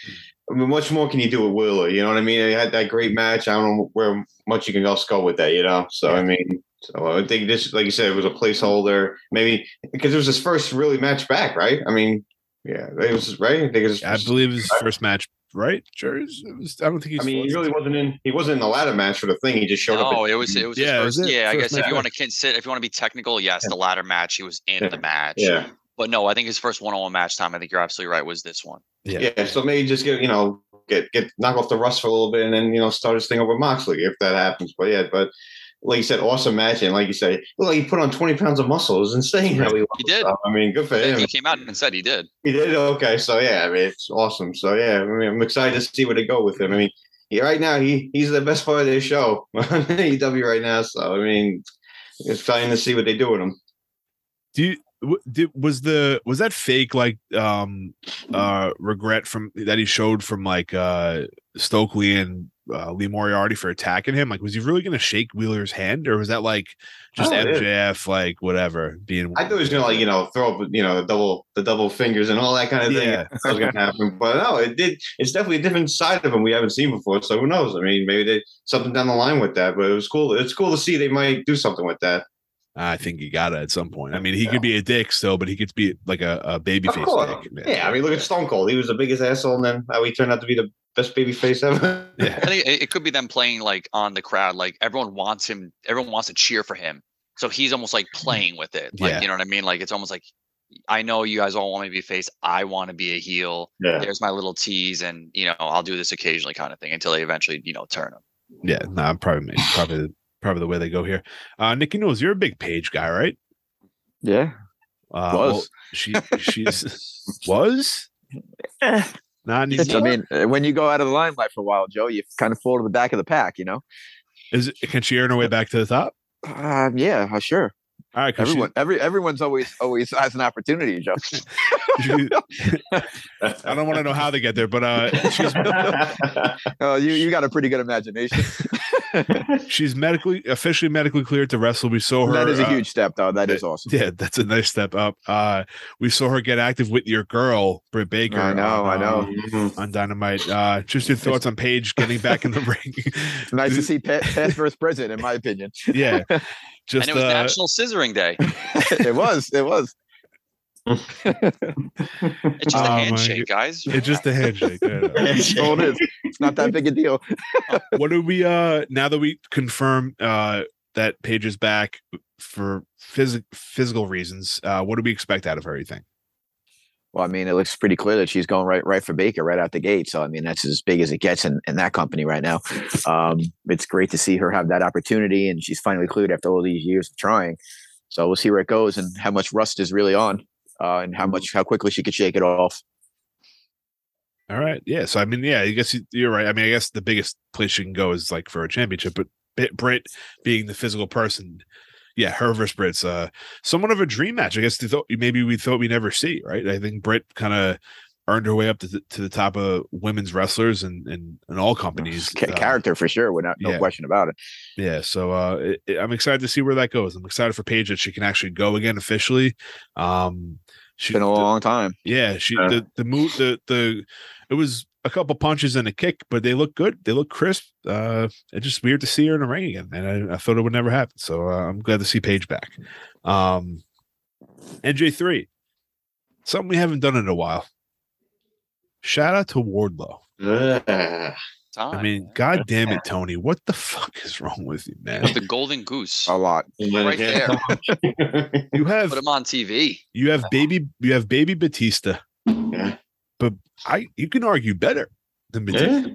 I mean, much more can you do with Wheeler? You know what I mean? He had that great match. I don't know where much you can else go with that, you know? So, I mean, so I think this, like you said, it was a placeholder, maybe because it was his first really match back, right? I mean, yeah, it was right. I think it was. I believe his first match, right? Sure. It was, I don't think he's. I mean, he really wasn't in. He wasn't in the ladder match for the thing. He just showed up. No, at- it was it was Yeah, his is first. it? Yeah, I First guess if you want to consider, if you want to be technical, yes, the ladder match he was in Yeah. the match. Yeah. But no, I think his first one-on-one match time. I think you're absolutely right. Was this one? Yeah. Yeah, so maybe just get you know get get knock off the rust for a little bit, and then you know start his thing over Moxley if that happens. But yeah, but like you said, awesome match, and like you say, look like he put on twenty pounds of muscle. It was insane how he. He did. So, I mean, good for him. He came out and said he did. He did okay. So yeah, I mean, it's awesome. So yeah, I mean, I'm excited to see where they go with him. I mean, he, right now he he's the best part of their show on AEW right now. So I mean, it's exciting to see what they do with him. Do you w- did was the was that fake like um uh regret from that he showed from like uh Stokely and uh, Lee Moriarty for attacking him? Like, was he really going to shake Wheeler's hand, or was that like just Oh. MJF like whatever being? I thought he was gonna like you know throw up you know the double the double fingers and all that kind of thing. Yeah. That was gonna happen, but no, it did. It's definitely a different side of him we haven't seen before. So who knows? I mean, maybe they something down the line with that. But it was cool. It's cool to see they might do something with that. I think he got it at some point. I mean, he could be a dick still, but he could be like a, a baby Of face course. dick. Yeah, I mean, look at Stone Cold. He was the biggest asshole, and then how he turned out to be the best baby face ever. Yeah. I think it, it could be them playing like on the crowd. Like everyone wants him. Everyone wants to cheer for him. So he's almost like playing with it. Like Yeah. you know what I mean? Like it's almost like I know you guys all want me to be a face. I want to be a heel. yeah. There's my little tease, and you know I'll do this occasionally, kind of thing, until they eventually you know turn him. Yeah, no, nah, probably probably probably the way they go here. Uh Nikki knows you're a big Paige guy, right? Yeah. Uh, Was. well, she she's was Eh. not I mean, uh, when you go out of the limelight for a while, Joe, you kind of fall to the back of the pack, you know? Is it, can she earn her way back to the top? Uh, yeah, uh, sure. All right, Everyone, every everyone's always always has an opportunity, Joe. I don't want to know how they get there, but uh, she's Oh, you you got a pretty good imagination. she's medically officially medically cleared to wrestle. We saw her. that is a uh, huge step, though. That is awesome. Yeah, that's a nice step up. Uh, we saw her get active with your girl, Britt Baker. I know, I know. um, on Dynamite. Uh, just your thoughts on Paige getting back in the ring. It's nice to see pa- past versus present, in my opinion. yeah, just and it was uh, National Scissoring Day. it was, it was. It's just Oh a handshake, guys. it's just a handshake. I know. That's all it is. It's not that big a deal. what do we uh now that we confirm uh that Paige is back for phys- physical reasons? Uh, what do we expect out of her? Well, I mean, it looks pretty clear that she's going right right for Baker right out the gate. So, I mean, that's as big as it gets in, in that company right now. Um, it's great to see her have that opportunity, and she's finally cleared after all these years of trying. So we'll see where it goes and how much rust is really on, uh, and how much how quickly she could shake it off. All right. Yeah. So I mean, yeah, I guess you- you're right. I mean, I guess the biggest place you can go is like for a championship, but Brit- Britt being the physical person, yeah, her versus Britt's uh somewhat of a dream match. I guess they thought maybe we thought we never see, right? I think Britt kind of earned her way up to the, to the top of women's wrestlers and and, and all companies. Ca- uh, character for sure, without no yeah. question about it. Yeah, so uh, it, it- I'm excited to see where that goes. I'm excited for Paige that she can actually go again officially. Um, she, It's been a the- long time. yeah, she Yeah. the the move the the it was a couple punches and a kick, but they look good. They look crisp. Uh, it's just weird to see her in the ring again, and I, I thought it would never happen. So uh, I'm glad to see Paige back. Um, NJ three, something we haven't done in a while. Shout out to Wardlow. Yeah. Time. I mean, god damn it, Tony, what the fuck is wrong with you, man? the golden goose. A lot. Right there. You have Put him on TV. you have baby you have baby Batista but I you can argue better than Batista,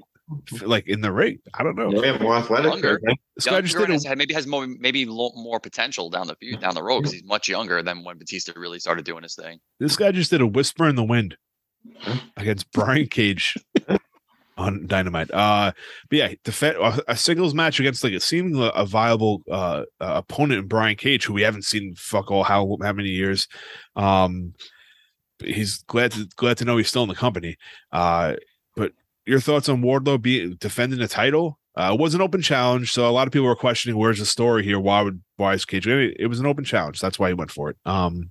like in the ring. I don't know. Yeah, more athletic. Younger. I think. This guy just did a, has, maybe has more maybe lo- more potential down the down the road because he's much younger than when Batista really started doing his thing. this guy just did a whisper in the wind against Brian Cage on Dynamite. Uh, but yeah, defend a, a singles match against like a seemingly a, a viable uh, uh, opponent in Brian Cage, who we haven't seen fuck all how how many years. Um, but he's glad to glad to know he's still in the company. Uh, but your thoughts on Wardlow being defending the title? Uh, it was an open challenge, so a lot of people were questioning where's the story here. Why would why is Cage? It was an open challenge. That's why he went for it. Um,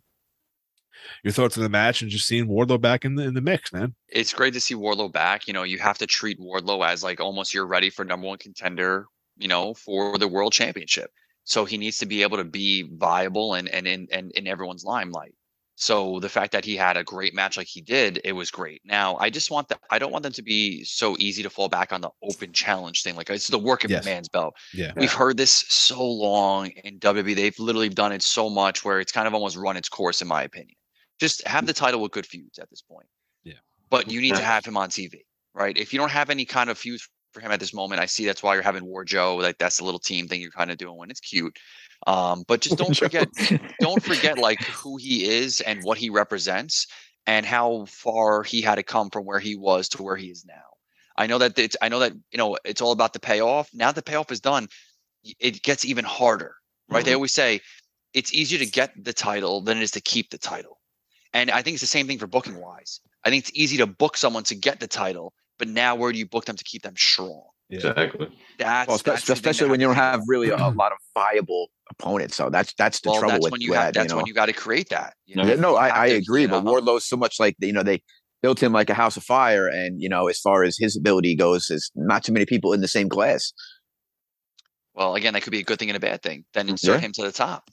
your thoughts on the match and just seeing Wardlow back in the in the mix, man. It's great to see Wardlow back. You know, you have to treat Wardlow as like almost you're ready for number one contender. You know, for the world championship. So he needs to be able to be viable and and in and in everyone's limelight. So the fact that he had a great match like he did, it was great. Now I just want that. I don't want them to be so easy to fall back on the open challenge thing. Like it's the working Yes. man's belt. Yeah. We've heard this so long in WWE. They've literally done it so much where it's kind of almost run its course, in my opinion. Just have the title with good feuds at this point. Yeah. But you need to have him on TV, right? If you don't have any kind of feuds for him at this moment, I see that's why you're having War Joe. Like that's the little team thing you're kind of doing when it's cute. Um, but just don't forget, don't forget like who he is and what he represents and how far he had to come from where he was to where he is now. I know that it's I know that you know it's all about the payoff. Now the payoff is done, it gets even harder, right? They always say it's easier to get the title than it is to keep the title. And I think it's the same thing for booking wise. I think it's easy to book someone to get the title, but now where do you book them to keep them strong? Exactly. That's, Well, that's espe- the thing that especially when you don't have really a, a lot of viable opponents. So that's that's the well, trouble that's with when you with have that, that's you know? when you got to create that. You know, Yeah, no, You I, I to- agree, you but know, Wardlow's so much like you know they built him like a house of fire, and you know as far as his ability goes, is not too many people in the same class. Well, again, that could be a good thing and a bad thing. Then insert Yeah. him to the top.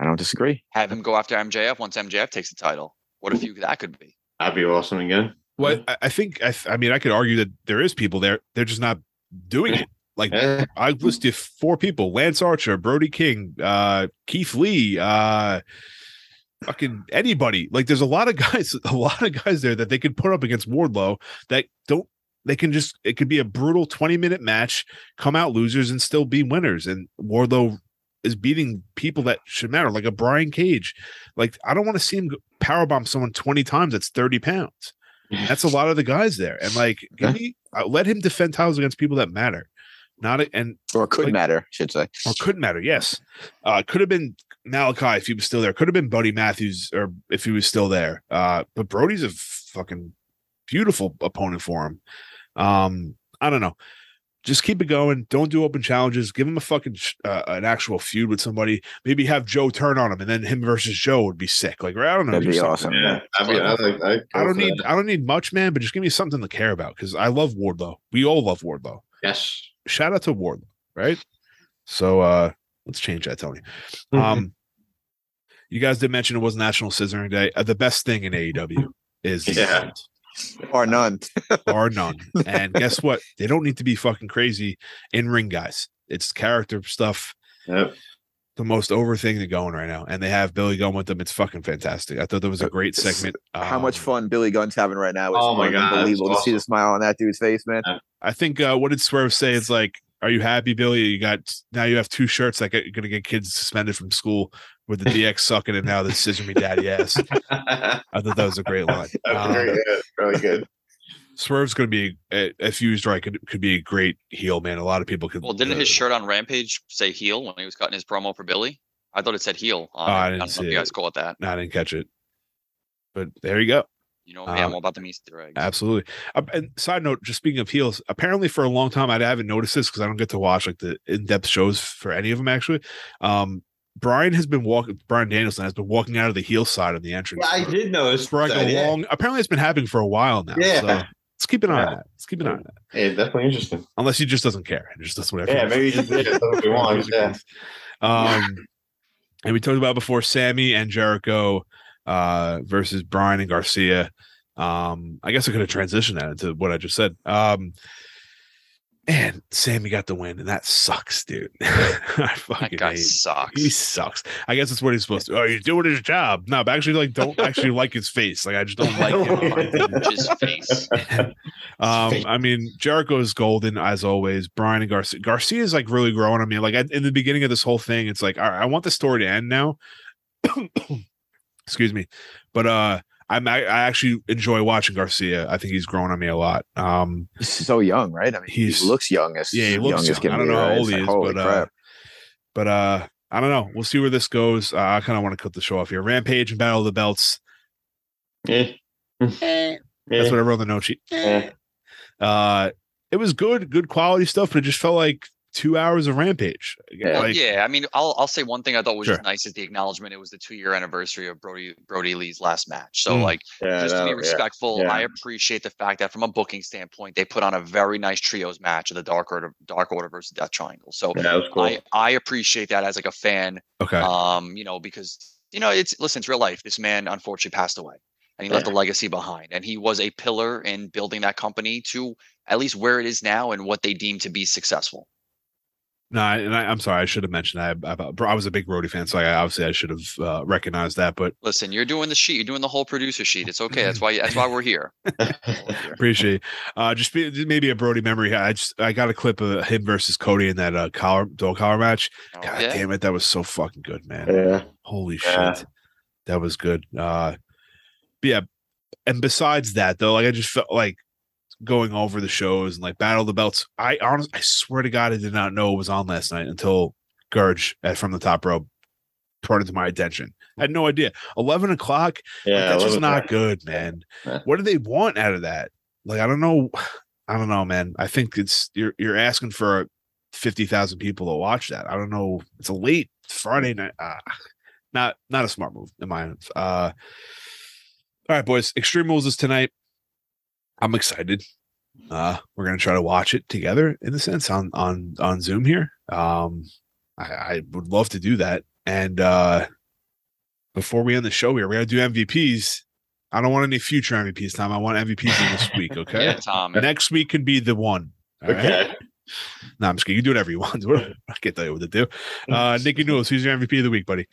I don't disagree. Have him go after MJF once MJF takes the title. What a feud that could be. That'd be awesome again. Well, I, I think I, I mean I could argue that there is people there. They're just not doing it. Like Yeah. I listed four people: Lance Archer, Brody King, uh, Keith Lee, uh, fucking anybody. Like there's a lot of guys, a lot of guys there that they could put up against Wardlow that don't. They can just it could be a brutal 20 minute match, come out losers and still be winners. And Wardlow is beating people that should matter, like a Brian Cage. Like I don't want to see him powerbomb someone 20 times that's 30 pounds. That's a lot of the guys there. And like, give me, uh, let him defend titles against people that matter. Not a, and Or could Like- matter, should say. or could matter. Yes, uh, could have been Malachi if he was still there. Could have been Buddy Matthews or if he was still there. Uh, but Brody's a fucking beautiful opponent for him. Um, I don't know. Just keep it going. Don't do open challenges. Give him a fucking uh, an actual feud with somebody. Maybe have Joe turn on him, and then him versus Joe would be sick. Like I don't know. That'd do be something. awesome. Yeah. I'd be, I'd like, I'd I don't need that. I don't need much, man, but just give me something to care about because I love Wardlow. We all love Wardlow. Yes. Shout out to Wardlow, right? So uh let's change that, Tony. Mm-hmm. Um you guys did mention it was National Scissoring Day. Uh, the best thing in AEW is Yeah. end, Or none. bar none. And guess what? They don't need to be fucking crazy in ring guys. It's character stuff. Yep. The most over thing to going right now, and they have Billy going with them. It's fucking fantastic. I thought that was a great segment. How much Um, fun Billy Gunn's having right now? It's Oh my God, that's unbelievable to see the smile on that dude's face, man. I think uh, what did Swerve say? It's like, are you happy, Billy? You got now you have two shirts that are gonna get kids suspended from school with the DX sucking and now the scissor me daddy ass. I thought that was a great line. That's Um, very good. Really good. Swerve's gonna be a- if used right could could be a great heel man. A lot of people could. Well, didn't uh, his shirt on Rampage say heel when he was cutting his promo for Billy? I thought it said heel. On Oh. I I didn't don't see if you it. guys caught that. No, I didn't catch it. But there you go. You know me, I'm Um, all about the Easter eggs. Absolutely. Uh, and side note, just speaking of heels, apparently for a long time I haven't noticed this because I don't get to watch like the in-depth shows for any of them actually. Um, Bryan has been walking. Bryan Danielson has been walking out of the heel side of the entrance Yeah, I did notice. for like that, a yeah. long. Apparently, it's been happening for a while now. Yeah. So let's keep an eye on that. Let's keep an eye on that. Yeah, definitely interesting. Unless he just doesn't care just does whatever. Yeah, maybe he just. That's what he wants. Yeah. Um, and we talked about before Sammy and Jericho uh, versus Bryan and Garcia. Um, I guess I could have transitioned that into what I just said. Um, And Sammy got the win, and that sucks, dude. I fucking That guy hate. sucks. He sucks. I guess that's what he's supposed to. Oh, he's doing his job. No, but actually, like, don't actually like his face. Like, I just don't like him. Just face. Um, I mean, Jericho is golden as always. Bryan and Garcia. Garcia is like really growing on me. Like I, in the beginning of this whole thing, it's like, all right, I want the story to end now. Excuse me, but uh, I'm I, I actually enjoy watching Garcia. I think he's growing on me a lot. Um, He's so young, right? I mean, He's- he looks young as yeah, he looks young as young. I don't know how old he is, holy but uh, but uh, I don't know. We'll see where this goes. Uh, I kind of want to cut the show off here. Rampage and Battle of the Belts. Eh. That's Eh. what I wrote on the note sheet. Eh. Uh, it was good, good quality stuff, but it just felt like two hours of Rampage. Yeah. Like, yeah, I mean, I'll I'll say one thing I thought was Sure. just nice is the acknowledgement. It was the two year anniversary of Brody Brody Lee's last match. So Mm. like Yeah, just to be respectful, yeah. I appreciate the fact that from a booking standpoint, they put on a very nice trios match of the Dark Order Dark Order versus Death Triangle. So Yeah, that was cool. I I appreciate that as like a fan. Okay. Um, you know, because you know, it's listen, it's real life. This man unfortunately passed away. And he left a legacy behind. And he was a pillar in building that company to at least where it is now and what they deem to be successful. No, I- and I, I'm sorry. I should have mentioned that. I, I, I was a big Brody fan, so I, obviously I should have uh, recognized that. But Listen, you're doing the sheet. You're doing the whole producer sheet. It's okay. That's why. That's why we're here. appreciate it. Uh, just be, maybe a Brody memory. I just I got a clip of him versus Cody in that uh, collar dog collar match. Oh, God yeah. damn it, that was so fucking good, man. yeah. Holy Yeah. shit, that was good. Uh, yeah, and besides that though, like I just felt like going over the shows and like Battle the Belts. I honestly, I swear to God, I did not know it was on last night until Gurge at from the top rope brought it to my attention. I had no idea. Eleven o'clock. Yeah. like, that's just not good, man. Yeah. What do they want out of that? Like, I don't know. I don't know, man. I think it's you're you're asking for fifty thousand people to watch that. I don't know. It's a late Friday night. Uh, not not a smart move in my uh all right, boys. Extreme Rules is tonight. I'm excited. Uh, we're gonna try to watch it together in a sense on on on Zoom here. Um, I, I would love to do that. And uh before we end the show here, we're gonna do MVPs. I don't want any future MVPs, Tom. I want MVPs in this week. Okay. Yeah, Tom. Next week could be the one. All right. Okay. No, I'm just kidding. You do whatever you want. I can't tell you what to do. Uh, Nikki Newell, who's your MVP of the week, buddy?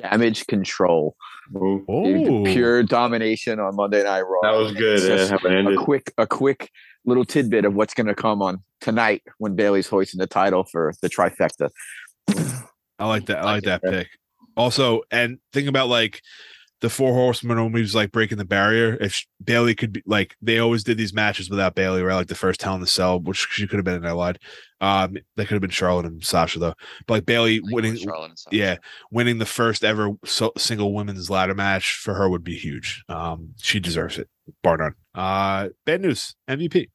Damage control. Ooh, Oh, Pure domination on Monday Night Raw. That was good. Yeah, just eh? how it ended. a quick, a quick little tidbit of what's going to come on tonight when Bayley's hoisting the title for the trifecta. I like that. I like that pick. Also, and think about like the four horsemen when we was like breaking the barrier. If Bayley could be like, they always did these matches without Bayley, right? Like the first Hell in the Cell, which she could have been in there lied. Um, they could have been Charlotte and Sasha though. But like Bayley I think it winning, Charlotte and Sasha. yeah, winning the first ever so, single women's ladder match for her would be huge. Um, she deserves it, bar none. Uh, bad news, MVP.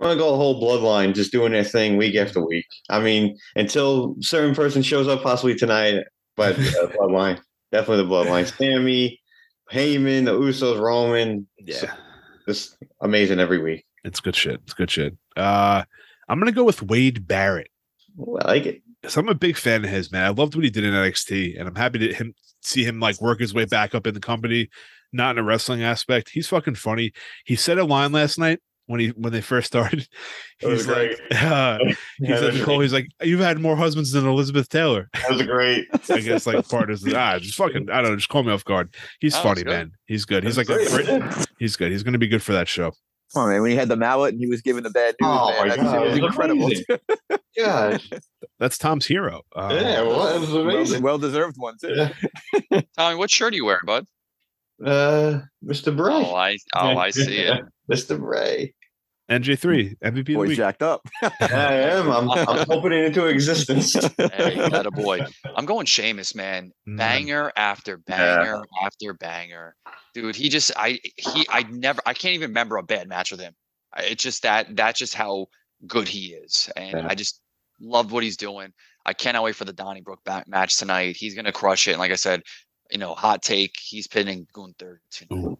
I want to go the whole bloodline, just doing their thing week after week. I mean, until certain person shows up, possibly tonight, but uh, bloodline, definitely the bloodline. Sami, Heyman, the Usos, Roman, Yeah, just amazing every week. it's good shit. It's good shit. Uh, I'm gonna go with Wade Barrett. Ooh, I like it. So I'm a big fan of his, man. I loved what he did in NXT, and I'm happy to him see him like work his way back up in the company, not in a wrestling aspect. He's fucking funny. He said a line last night when he when they first started. That was He's like, uh, he Yeah, said that to was Cole, he's like, "You've had more husbands than Elizabeth Taylor." That was great. I guess like part of ah, just fucking I don't know, just call me off guard. He's Oh, funny, man. He's good. He's like a great. great, he's good. He's gonna be good for that show. Come on, man. When he had the mallet and he was giving the bad news, Oh man, my that God, was it was incredible. amazing. Gosh. That's Tom's hero. Uh, Yeah, well, it was well, amazing. well deserved one too. Yeah. Tommy, what shirt are you wearing, bud? Uh, Mr. Bray. Oh, I oh I see it. Mr. Bray. NJ3 MVP of Boy jacked up. I am. I'm, I'm hoping it into existence. Hey, that a boy. I'm going Sheamus, man. Mm. Banger after banger after banger. Dude, he just I he I never I can't even remember a bad match with him. It's just that that's just how good he is. And Yeah. I just love what he's doing. I cannot wait for the Donnybrook back match tonight. He's gonna crush it. And like I said, you know, hot take, he's pinning Gunther. tonight. Ooh.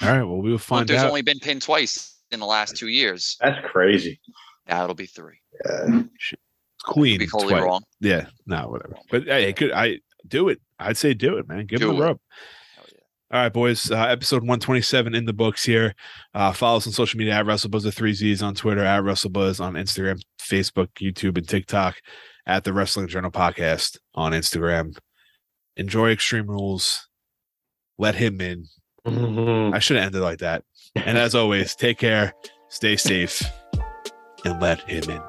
All right, well, we will find Gunther's out. only been pinned twice in the last two years. That's crazy. Now it'll be three. Yeah. Queen. Be totally twice. wrong. Yeah, no, whatever. But hey, it could I do it? I'd say do it, man. Give him Do the it. rub. All right, boys. Uh, episode 127 in the books here. Uh, follow us on social media at WrestleBuzz with three Z's on Twitter, at WrestleBuzz on Instagram, Facebook, YouTube, and TikTok, at the Wrestling Journal Podcast on Instagram. Enjoy Extreme Rules. Let him in. I should have ended like that. And as always, take care, stay safe, and let him in.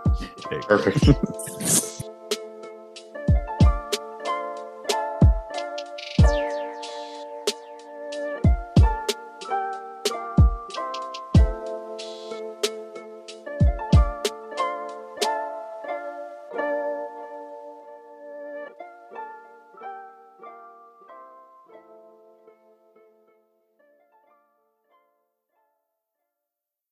Perfect.